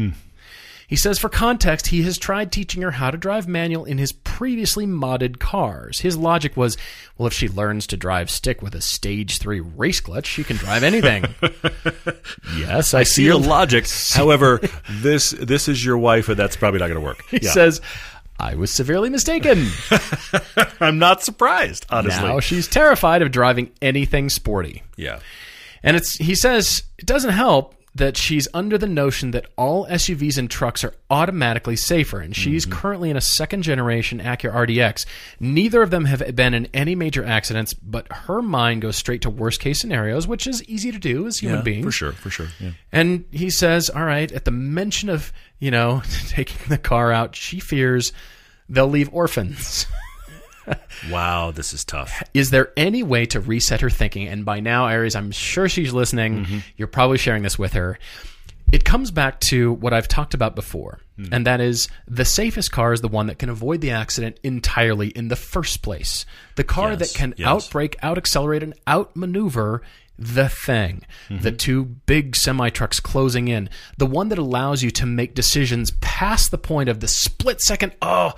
He says, for context, he has tried teaching her how to drive manual in his previously modded cars. His logic was, well, if she learns to drive stick with a stage three race clutch, she can drive anything. yes, I, see your logic. However, this this is your wife, and that's probably not going to work. He says, I was severely mistaken. I'm not surprised, honestly. now she's terrified of driving anything sporty. yeah. And it's he says it doesn't help that she's under the notion that all SUVs and trucks are automatically safer, and she's mm-hmm. currently in a second generation Acura RDX. Neither of them have been in any major accidents, but her mind goes straight to worst case scenarios, which is easy to do as human Yeah, beings. for sure, for sure. Yeah. And he says, All right, at the mention of, you know, taking the car out, she fears they'll leave orphans. Wow, this is tough. Is there any way to reset her thinking? And by now, Aries, I'm sure she's listening. Mm-hmm. You're probably sharing this with her. It comes back to what I've talked about before, Hmm. and that is the safest car is the one that can avoid the accident entirely in the first place. The car Yes, that can yes. outbrake, out accelerate, and outmaneuver the thing. Mm-hmm. The two big semi trucks closing in. The one that allows you to make decisions past the point of the split second, oh,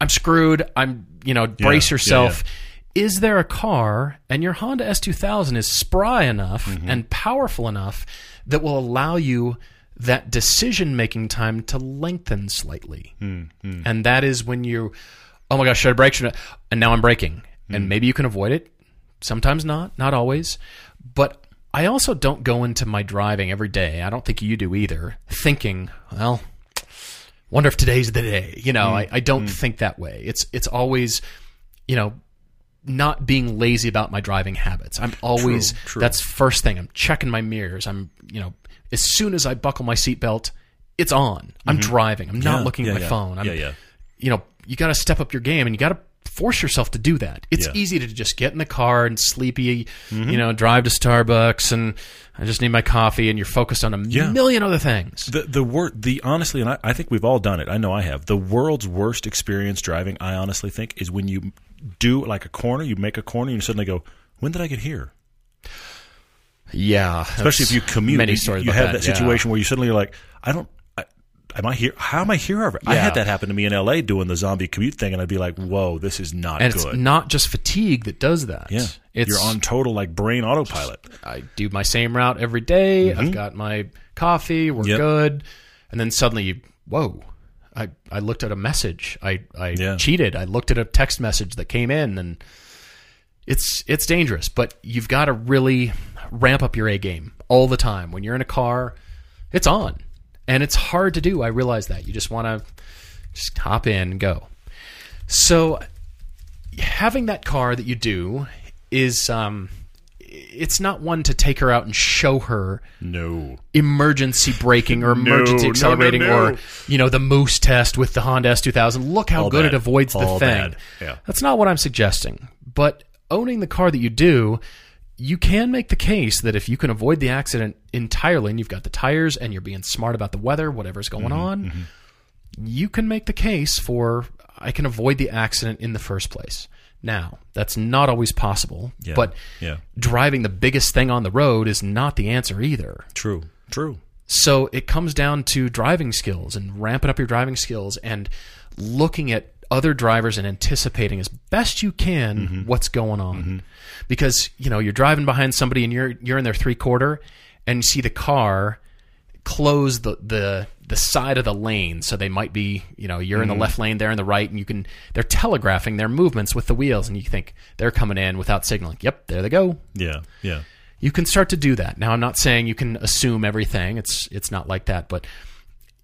I'm screwed. I'm, you know, brace yeah, yourself. Is there a car, and your Honda S2000 is spry enough Mm-hmm. and powerful enough that will allow you that decision making time to lengthen slightly? Mm-hmm. And that is when you, oh my gosh, should I brake? Should I? And now I'm braking. Mm-hmm. And maybe you can avoid it. Sometimes not, not always. But I also don't go into my driving every day. I don't think you do either, thinking, well, wonder if today's the day. You know, mm. I, I don't mm. think that way. It's it's always, you know, not being lazy about my driving habits. I'm always true. that's first thing. I'm checking my mirrors. I'm you know, as soon as I buckle my seatbelt, it's on. I'm mm-hmm. driving. I'm not looking yeah, at my yeah. phone. I'm, Yeah, yeah. You know, you got to step up your game and you got to force yourself to do that. It's Yeah. easy to just get in the car and sleepy, mm-hmm. you know, drive to Starbucks and I just need my coffee and you're focused on a Yeah. million other things. The the wor- the honestly, and I, I think we've all done it. I know I have. The world's worst experience driving, I honestly think, is when you do like a corner, you make a corner, and you suddenly go, "When did I get here?" Yeah, Especially if you commute, Many you, stories you about have that, yeah. situation where you suddenly are like, "I don't." Am I here? How am I here? Already? I had that happen to me in L.A. doing the zombie commute thing, and I'd be like, "Whoa, this is not and good." it's not just fatigue that does that. yeah, it's you're on total like brain autopilot. I do my same route every day. I've got my coffee. We're Mm-hmm. Yep. good. And then suddenly, whoa! I, I looked at a message. I I Yeah. cheated. I looked at a text message that came in, and it's it's dangerous. But you've got to really ramp up your A game all the time. When you're in a car, it's on, and it's hard to do. I realize that. You just want to just hop in and go. So having that car that you do is um it's not one to take her out and show her No, emergency braking or emergency no, no, accelerating no. or you know the moose test with the Honda S2000 look how All good bad. it avoids the All thing bad. Yeah. that's not what I'm suggesting but owning the car that you do you can make the case that if you can avoid the accident entirely and you've got the tires and you're being smart about the weather whatever's going Mm-hmm, on you can make the case for I can avoid the accident in the first place. Now, that's not always possible, Yeah. but Yeah. driving the biggest thing on the road is not the answer either. true, true. So it comes down to driving skills and ramping up your driving skills and looking at other drivers and anticipating as best you can Mm-hmm. what's going on. Because, you know, you're driving behind somebody and you're you're in their three quarter and you see the car close the the the side of the lane. So they might be you know you're in the left lane they're in the right and you can they're telegraphing their movements with the wheels and you think they're coming in without signaling. Yep there they go. Yeah, yeah. you can start to do that. Now i'm not saying you can assume everything. It's it's not like that but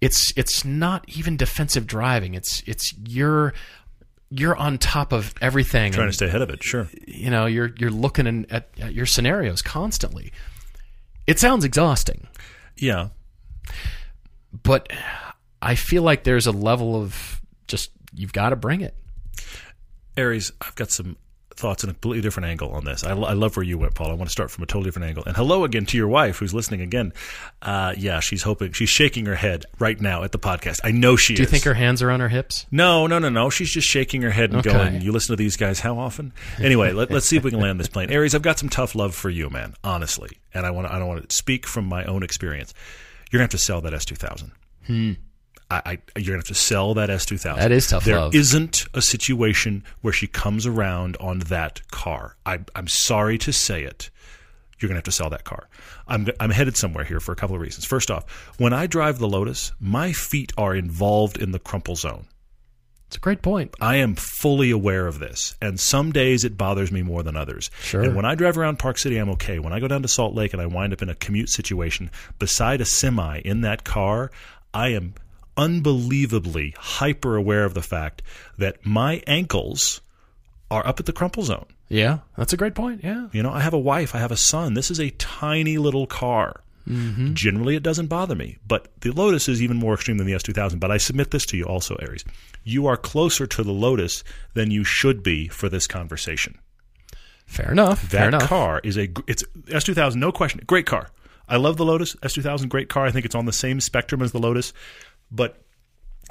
it's it's not even defensive driving it's it's you're you're on top of everything Trying and, to stay ahead of it. Sure. you know you're you're looking in, at, at your scenarios constantly it sounds exhausting Yeah. but I feel like there's a level of just you've got to bring it. Aries, I've got some thoughts in a completely different angle on this. I, I love where you went, Paul. I want to start from a totally different angle. And hello again to your wife who's listening again. Uh, yeah, she's hoping, she's shaking her head right now at the podcast. I know she is Do you think her hands are on her hips? No, no, no, no. She's just shaking her head and Okay. going, You listen to these guys how often? Anyway, let, let's see if we can land this plane. Aries, I've got some tough love for you, man, honestly. And I want to, I don't want to speak from my own experience. You're going to have to sell that S2000. I, I, you're gonna have to sell that S2000. That is tough There love. not a situation where she comes around on that car. I, I'm sorry to say it. You're gonna have to sell that car. I'm I'm headed somewhere here for a couple of reasons. First off, when I drive the Lotus, my feet are involved in the crumple zone. It's a great point. I am fully aware of this, and some days it bothers me more than others. Sure. And when I drive around Park City, I'm okay. When I go down to Salt Lake and I wind up in a commute situation beside a semi in that car, I am unbelievably hyper aware of the fact that my ankles are up at the crumple zone. Yeah, that's a great point. Yeah. You know, I have a wife, I have a son. This is a tiny little car. Mm-hmm. Generally, it doesn't bother me, but the Lotus is even more extreme than the S2000. But I submit this to you also, Aries. You are closer to the Lotus than you should be for this conversation. Fair enough. That Fair enough. car is a it's S2000, no question, great car. I love the Lotus S2000, great car. I think it's on the same spectrum as the Lotus, but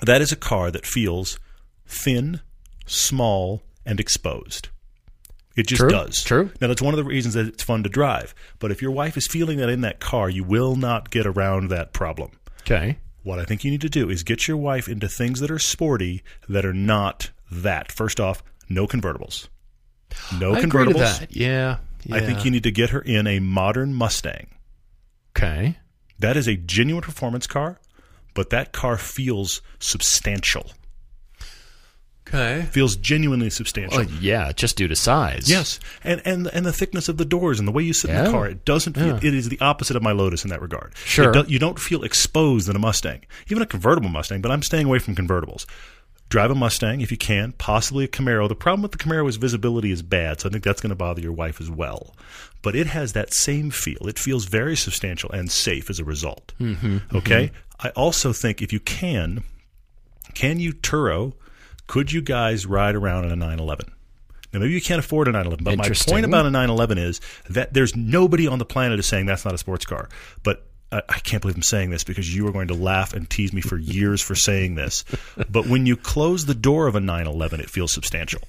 that is a car that feels thin, small, and exposed. It just True, does. true. Now that's one of the reasons that it's fun to drive. But if your wife is feeling that in that car, you will not get around that problem. Okay. What I think you need to do is get your wife into things that are sporty that are not that. First off, no convertibles. No I convertibles. that. Yeah. I think you need to get her in a modern Mustang. Okay. That is a genuine performance car, but that car feels substantial. Okay. Feels genuinely substantial. Well, yeah, just due to size. Yes, and and and the thickness of the doors and the way you sit in the car, it doesn't. Feel, Yeah. It is the opposite of my Lotus in that regard. Sure. It do- you don't feel exposed in a Mustang, even a convertible Mustang. But I'm staying away from convertibles. Drive a Mustang if you can, possibly a Camaro. The problem with the Camaro is visibility is bad, so I think that's going to bother your wife as well. But it has that same feel. It feels very substantial and safe as a result. Mm-hmm, okay. I also think if you can, can you Turo? Could you guys ride around in a 911? Now, maybe you can't afford a 911, but my point about a 911 is that there's nobody on the planet is saying that's not a sports car. But I, I can't believe I'm saying this because you are going to laugh and tease me for years for saying this. But when you close the door of a 911, it feels substantial.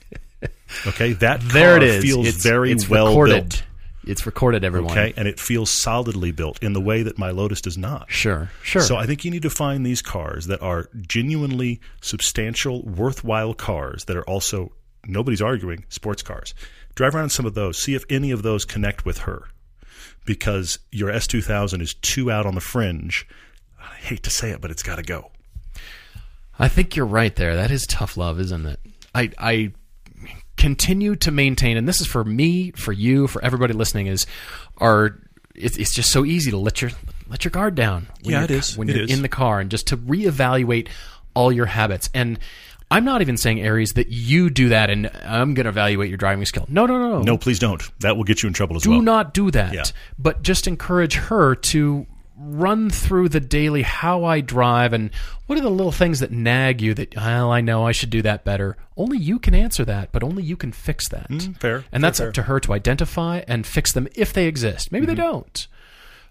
Okay, that There it is. feels it's, very it's well recorded. built. It's recorded, everyone. Okay, and it feels solidly built in the way that my Lotus does not. Sure. Sure. So I think you need to find these cars that are genuinely substantial, worthwhile cars that are also nobody's arguing sports cars. Drive around some of those, see if any of those connect with her, because your S2000 is too out on the fringe. I hate to say it, but it's got to go. I think you're right there. That is tough love, isn't it? I I continue to maintain, and this is for me, for you, for everybody listening, is our. It's, it's just so easy to let your let your guard down. When Yeah, you're, it is. when It you're is. in the car, and just to reevaluate all your habits. And I'm not even saying Aries that you do that, and I'm going to evaluate your driving skill. No, no, no, No, please don't. That will get you in trouble as do well. Do not do that. Yeah. But just encourage her to run through the daily how I drive and what are the little things that nag you that well I know I should do that better. Only you can answer that, but only you can fix that. Mm, fair, And that's fair. up to her to identify and fix them if they exist. Maybe Mm-hmm. they don't.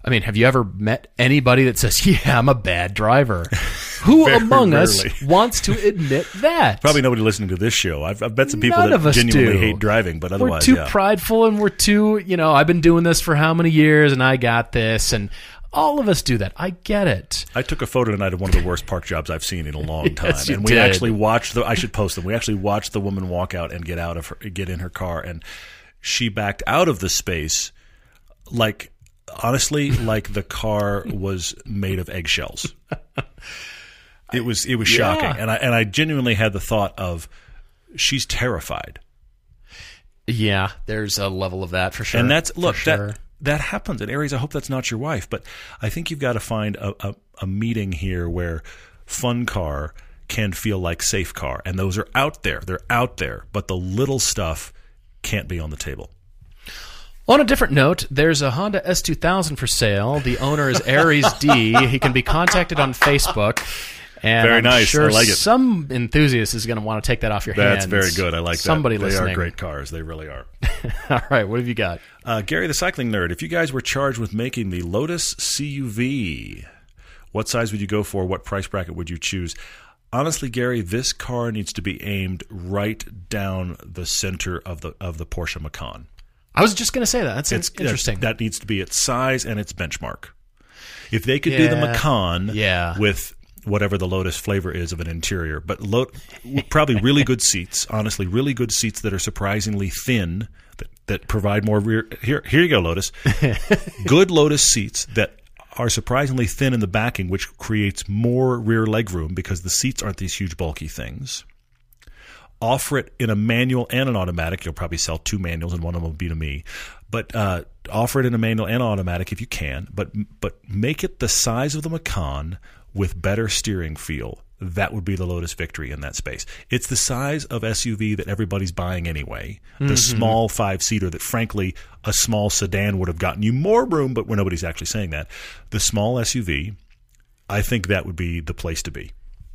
I mean, have you ever met anybody that says, "Yeah, I'm a bad driver"? Who Very among us wants to admit that? Probably nobody listening to this show. I've, I've met some people None that genuinely do. hate driving, but otherwise, we're too yeah. prideful and we're too, you know, I've been doing this for how many years and I got this and all of us do that. I get it. I took a photo tonight of one of the worst park jobs I've seen in a long time, Yes, and we did. actually watched the. I should post them. We actually watched the woman walk out and get out of her, get in her car, and she backed out of the space, like honestly, like the car was made of eggshells. It was it was shocking, and I and I genuinely had the thought of she's terrified, Yeah, there's a level of that for sure. and that's look sure. that that happens in areas. I hope that's not your wife, but I think you've got to find a, a, a meeting here where fun car can feel like safe car, and those are out there. They're out there, but the little stuff can't be on the table. On a different note, there's a Honda S2000 for sale. The owner is Aries D. He can be contacted on Facebook. And Very I'm nice. Sure I like it. Some enthusiast is going to want to take that off your That's hands. That's very good. I like Somebody that. listening. They are great cars. They really are. All right, what have you got? Uh, Gary, the cycling nerd, if you guys were charged with making the Lotus CUV, what size would you go for? What price bracket would you choose? Honestly, Gary, this car needs to be aimed right down the center of the of the Porsche Macan. I was just going to say that. That's It's interesting. That, needs to be its size and its benchmark. If they could do the Macan Yeah. with whatever the Lotus flavor is of an interior, but lo- probably really good seats. Honestly, really good seats that are surprisingly thin that, that provide more rear. Here, here you go, Lotus. good Lotus seats that are surprisingly thin in the backing, which creates more rear leg room because the seats aren't these huge bulky things. offer it in a manual and an automatic. You'll probably sell two manuals, and one of them will be to me. But uh, offer it in a manual and automatic if you can. But but make it the size of the Macan with better steering feel. That would be the Lotus Victory in that space. It's the size of SUV that everybody's buying anyway. The mm-hmm. small five seater that, frankly, a small sedan would have gotten you more room, but where nobody's actually saying that. The small SUV, I think that would be the place to be.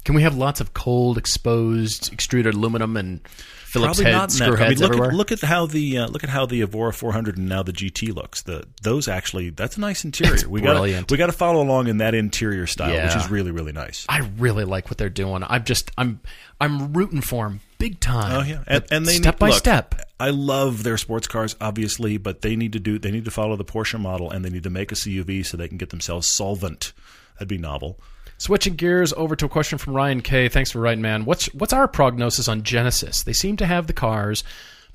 Can we have lots of cold, exposed, extruded aluminum and Phillips Probably head not screw I mean, look everywhere? at, look at how the uh, look at how the Evora 400 and now the GT looks. The those actually that's a nice interior. It's we got we got to follow along in that interior style, which is really really nice. I really like what they're doing. I'm just I'm I'm rooting for them big time. Oh yeah, and, and they step need, by look, step. I love their sports cars, obviously, but they need to do they need to follow the Porsche model, and they need to make a CUV so they can get themselves solvent. That'd be novel. Switching gears over to a question from Ryan K. Thanks for writing, man. What's what's our prognosis on Genesis? They seem to have the cars,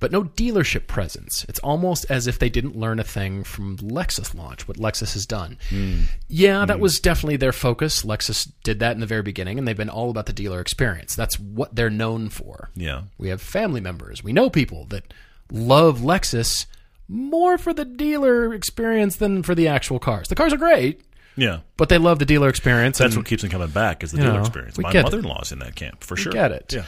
but no dealership presence. It's almost as if they didn't learn a thing from Lexus launch, what Lexus has done. Hmm. Yeah, that hmm. was definitely their focus. Lexus did that in the very beginning, and they've been all about the dealer experience. That's what they're known for. Yeah, We have family members. We know people that love Lexus more for the dealer experience than for the actual cars. The cars are great, yeah. but they love the dealer experience. That's and- what keeps them coming back is the dealer know, experience. My mother-in-law's in that camp for sure. get it. Yeah.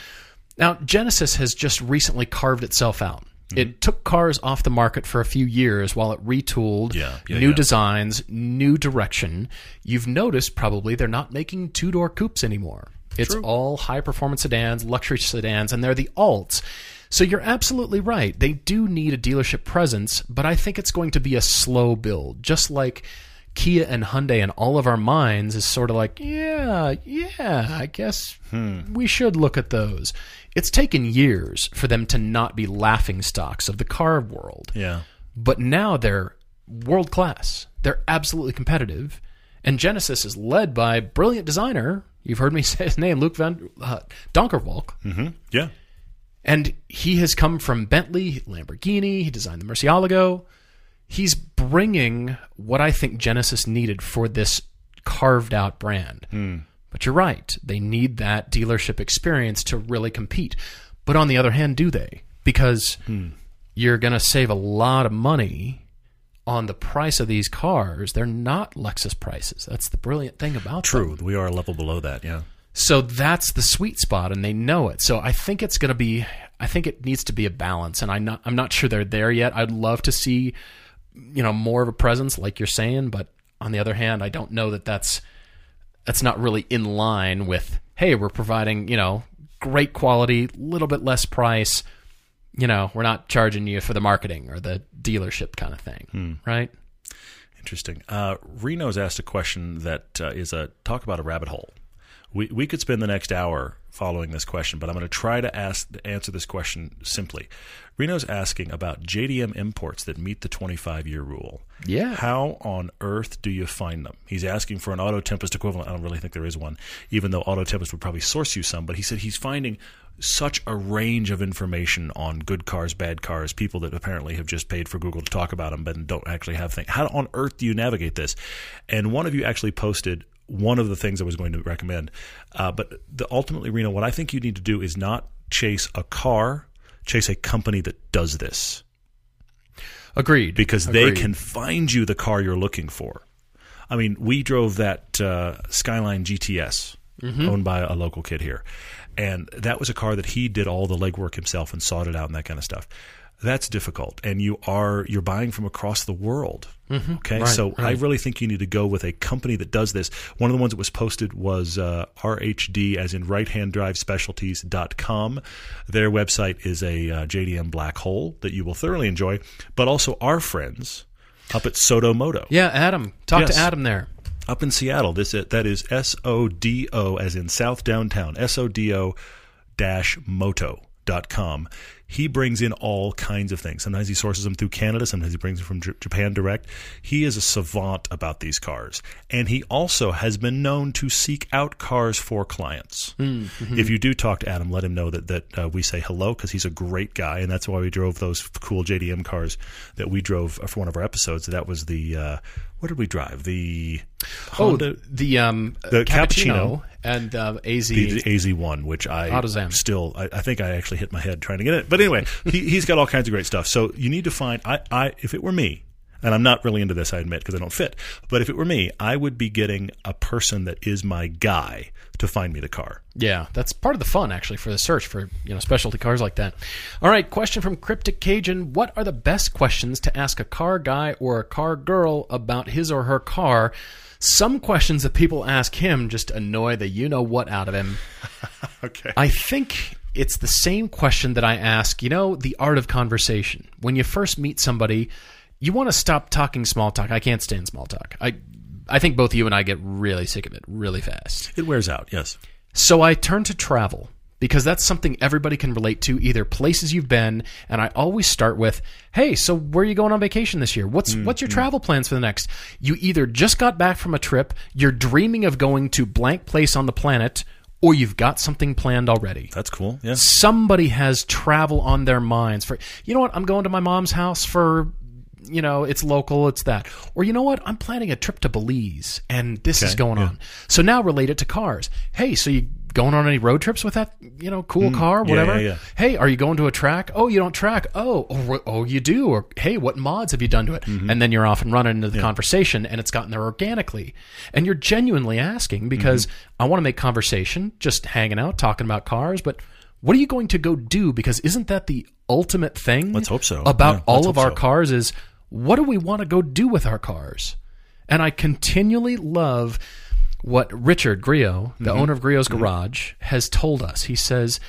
Now, Genesis has just recently carved itself out. Mm-hmm. It took cars off the market for a few years while it retooled, Yeah, yeah, new yeah. designs, new direction. You've noticed probably they're not making two door coupes anymore. It's all high performance sedans, luxury sedans, and they're the alts. So you're absolutely right. They do need a dealership presence, but I think it's going to be a slow build, just like Kia and Hyundai in all of our minds is sort of like, yeah, yeah, I guess we should look at those. It's taken years for them to not be laughing stocks of the car world, Yeah. but now they're world class. They're absolutely competitive, and Genesis is led by brilliant designer. You've heard me say his name, Luc van uh, Donckerwolke. hmm Yeah. And he has come from Bentley, Lamborghini. He designed the Murcielago. He's bringing what I think Genesis needed for this carved out brand. Hmm. But you're right. They need that dealership experience to really compete. But on the other hand, do they? Because hmm. you're going to save a lot of money on the price of these cars. They're not Lexus prices. That's the brilliant thing about them. True. We are a level below that. Yeah. So that's the sweet spot, and they know it. So I think it's going to be. I think it needs to be a balance, and I'm not. I'm not sure they're there yet. I'd love to see, you know, more of a presence, like you're saying. But on the other hand, I don't know that that's that's not really in line with. Hey, we're providing you know great quality, little bit less price. You know, we're not charging you for the marketing or the dealership kind of thing, right? Interesting. Uh, Reno's asked a question that uh, is a talk about a rabbit hole. We we could spend the next hour following this question, but I'm going to try to ask answer this question simply. Reno's asking about JDM imports that meet the 25 year rule. Yeah. How on earth do you find them? He's asking for an Auto Tempest equivalent. I don't really think there is one, even though Auto Tempest would probably source you some. But he said he's finding such a range of information on good cars, bad cars, people that apparently have just paid for Google to talk about them, but don't actually have things. How on earth do you navigate this? And one of you actually posted one of the things I was going to recommend. Uh, but the, ultimately, Reno, what I think you need to do is not chase a car, chase a company that does this Agreed. because they can find you the car you're looking for. I mean, we drove that uh, Skyline GTS owned by a local kid here, and that was a car that he did all the legwork himself and sought it out and that kind of stuff. That's difficult, and you are you're buying from across the world. Okay, Right, so I really think you need to go with a company that does this. One of the ones that was posted was uh, RHD, as in Right Hand Drive Specialties.com. Their website is a uh, JDM black hole that you will thoroughly enjoy, but also our friends up at SoDo Moto yeah, Adam. Talk Yes. to Adam there. up in Seattle. This that is S O D O as in South Downtown. S O D O dash moto dot com. He brings in all kinds of things. Sometimes he sources them through Canada, sometimes he brings them from J- Japan direct. He is a savant about these cars. And he also has been known to seek out cars for clients. Mm-hmm. If you do talk to Adam, let him know that, that uh, we say hello because he's a great guy. And that's why we drove those cool JDM cars that we drove for one of our episodes. That was the, uh, what did we drive? The Oh, the um, The cappuccino, and uh, AZ. the, the AZ1, which I AutoZam. still, I, I think I actually hit my head trying to get it. But anyway, he, he's got all kinds of great stuff. So you need to find, I, I, if it were me, and I'm not really into this, I admit, because I don't fit. But if it were me, I would be getting a person that is my guy to find me the car. Yeah, that's part of the fun actually for the search for you know specialty cars like that. All right, question from Cryptic Cajun: What are the best questions to ask a car guy or a car girl about his or her car? Some questions that people ask him just annoy the you know what out of him. Okay. I think it's the same question that I ask, you know, the art of conversation. When you first meet somebody, you want to stop talking small talk. I can't stand small talk. I I think both you and I get really sick of it really fast. It wears out, yes. So I turn to travel because that's something everybody can relate to, either places you've been, and I always start with, "Hey, so where are you going on vacation this year? What's what's your mm-hmm. travel plans for the next?" You either just got back from a trip, you're dreaming of going to blank place on the planet, or you've got something planned already. That's cool. Yeah. Somebody has travel on their minds for, you know what, I'm going to my mom's house for you know, it's local, it's that. Or you know what? I'm planning a trip to Belize and this is going yeah. on. So now relate it to cars. Hey, so you going on any road trips with that, you know, cool car, Mm, yeah, whatever? yeah, yeah. Hey, are you going to a track? Oh, you don't track. Oh, oh, oh, you do. Or hey, what mods have you done to it? Mm-hmm. And then you're off and running into the conversation and it's gotten there organically. And you're genuinely asking because Mm-hmm. I want to make conversation, just hanging out, talking about cars, but what are you going to go do? Because isn't that the ultimate thing? Let's hope so. About Yeah, all of our so. cars is what do we want to go do with our cars? And I continually love what Richard Griot, the Mm-hmm. owner of Griot's Garage, has told us. He says,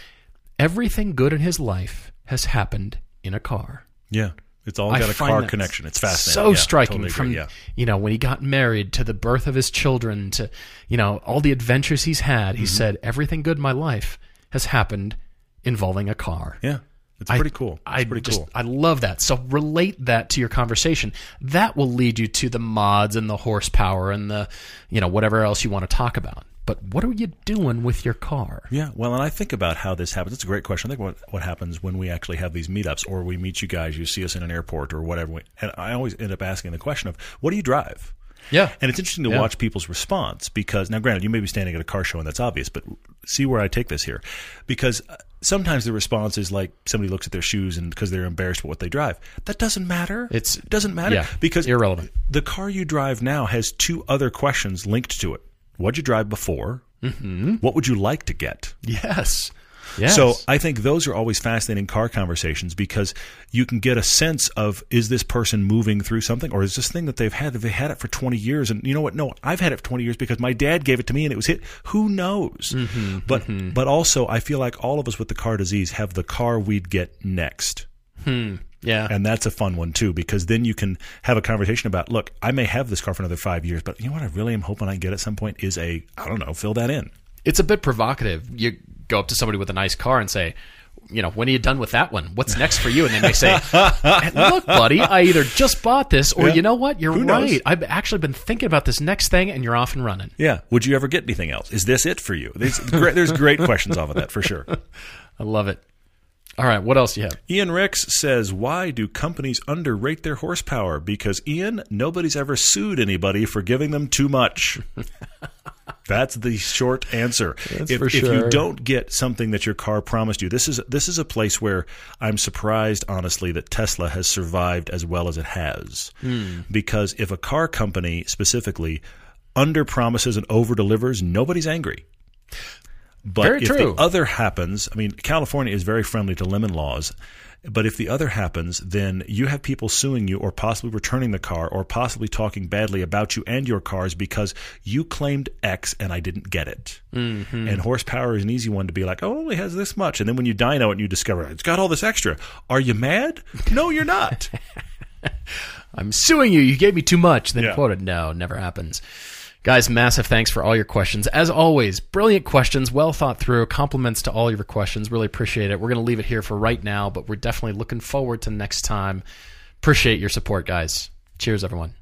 everything good in his life has happened in a car. Yeah. It's all got a car connection. It's fascinating. So Yeah, striking totally from yeah. you know when he got married to the birth of his children to you know all the adventures he's had. Mm-hmm. He said everything good in my life has happened involving a car. Yeah. It's I- pretty cool. It's I pretty just cool. I love that. So relate that to your conversation. That will lead you to the mods and the horsepower and the you know whatever else you want to talk about. But what are you doing with your car? Yeah, well, and I think about how this happens. It's a great question. I think what what happens when we actually have these meetups, or we meet you guys, you see us in an airport or whatever, and I always end up asking the question of, "What do you drive?" Yeah. And it's interesting to Yeah. watch people's response because now, granted, you may be standing at a car show and that's obvious, but see where I take this here, because sometimes the response is like somebody looks at their shoes and because they're embarrassed with what they drive. That doesn't matter. It's- it doesn't matter yeah, because irrelevant. The car you drive now has two other questions linked to it. What'd you drive before? Mm-hmm. What would you like to get? Yes. Yes. So I think those are always fascinating car conversations because you can get a sense of is this person moving through something or is this thing that they've had? They've had it for 20 years and you know what? No I've had it for 20 years because my dad gave it to me and it was hit. Who knows? Mm-hmm, but mm-hmm. but also I feel like all of us with the car disease have the car we'd get next. Hmm, yeah. and that's a fun one too because then you can have a conversation about look I may have this car for another 5 years but you know what? I really am hoping I get at some point is a I don't know fill that in. It's a bit provocative. You go up to somebody with a nice car and say, you know, when are you done with that one? What's next for you? And they may say, look, buddy, I either just bought this or Yeah. you know what? You're right. I've actually been thinking about this next thing and you're off and running. Yeah. Would you ever get anything else? Is this it for you? There's great, there's great questions off of that for sure. I love it. All right. What else do you have? Ian Ricks says, Why do companies underrate their horsepower? Because, Ian, nobody's ever sued anybody for giving them too much. That's the short answer. That's if, for if you don't get something that your car promised you, this is this is a place where I'm surprised, honestly, that Tesla has survived as well as it has. Hmm. Because if a car company specifically under promises and over delivers, nobody's angry. But Very if true. the other happens, I mean, California is very friendly to lemon laws. But if the other happens, then you have people suing you or possibly returning the car or possibly talking badly about you and your cars because you claimed X and I didn't get it. Mm-hmm. And horsepower is an easy one to be like, oh, it only has this much. And then when you dyno it and you discover it's got all this extra. Are you mad? No, you're not. I'm suing you. You gave me too much. Then Yeah. quoted. No, never happens. Guys, massive thanks for all your questions. As always, brilliant questions, well thought through. Compliments to all your questions. Really appreciate it. We're going to leave it here for right now, but we're definitely looking forward to next time. Appreciate your support, guys. Cheers, everyone.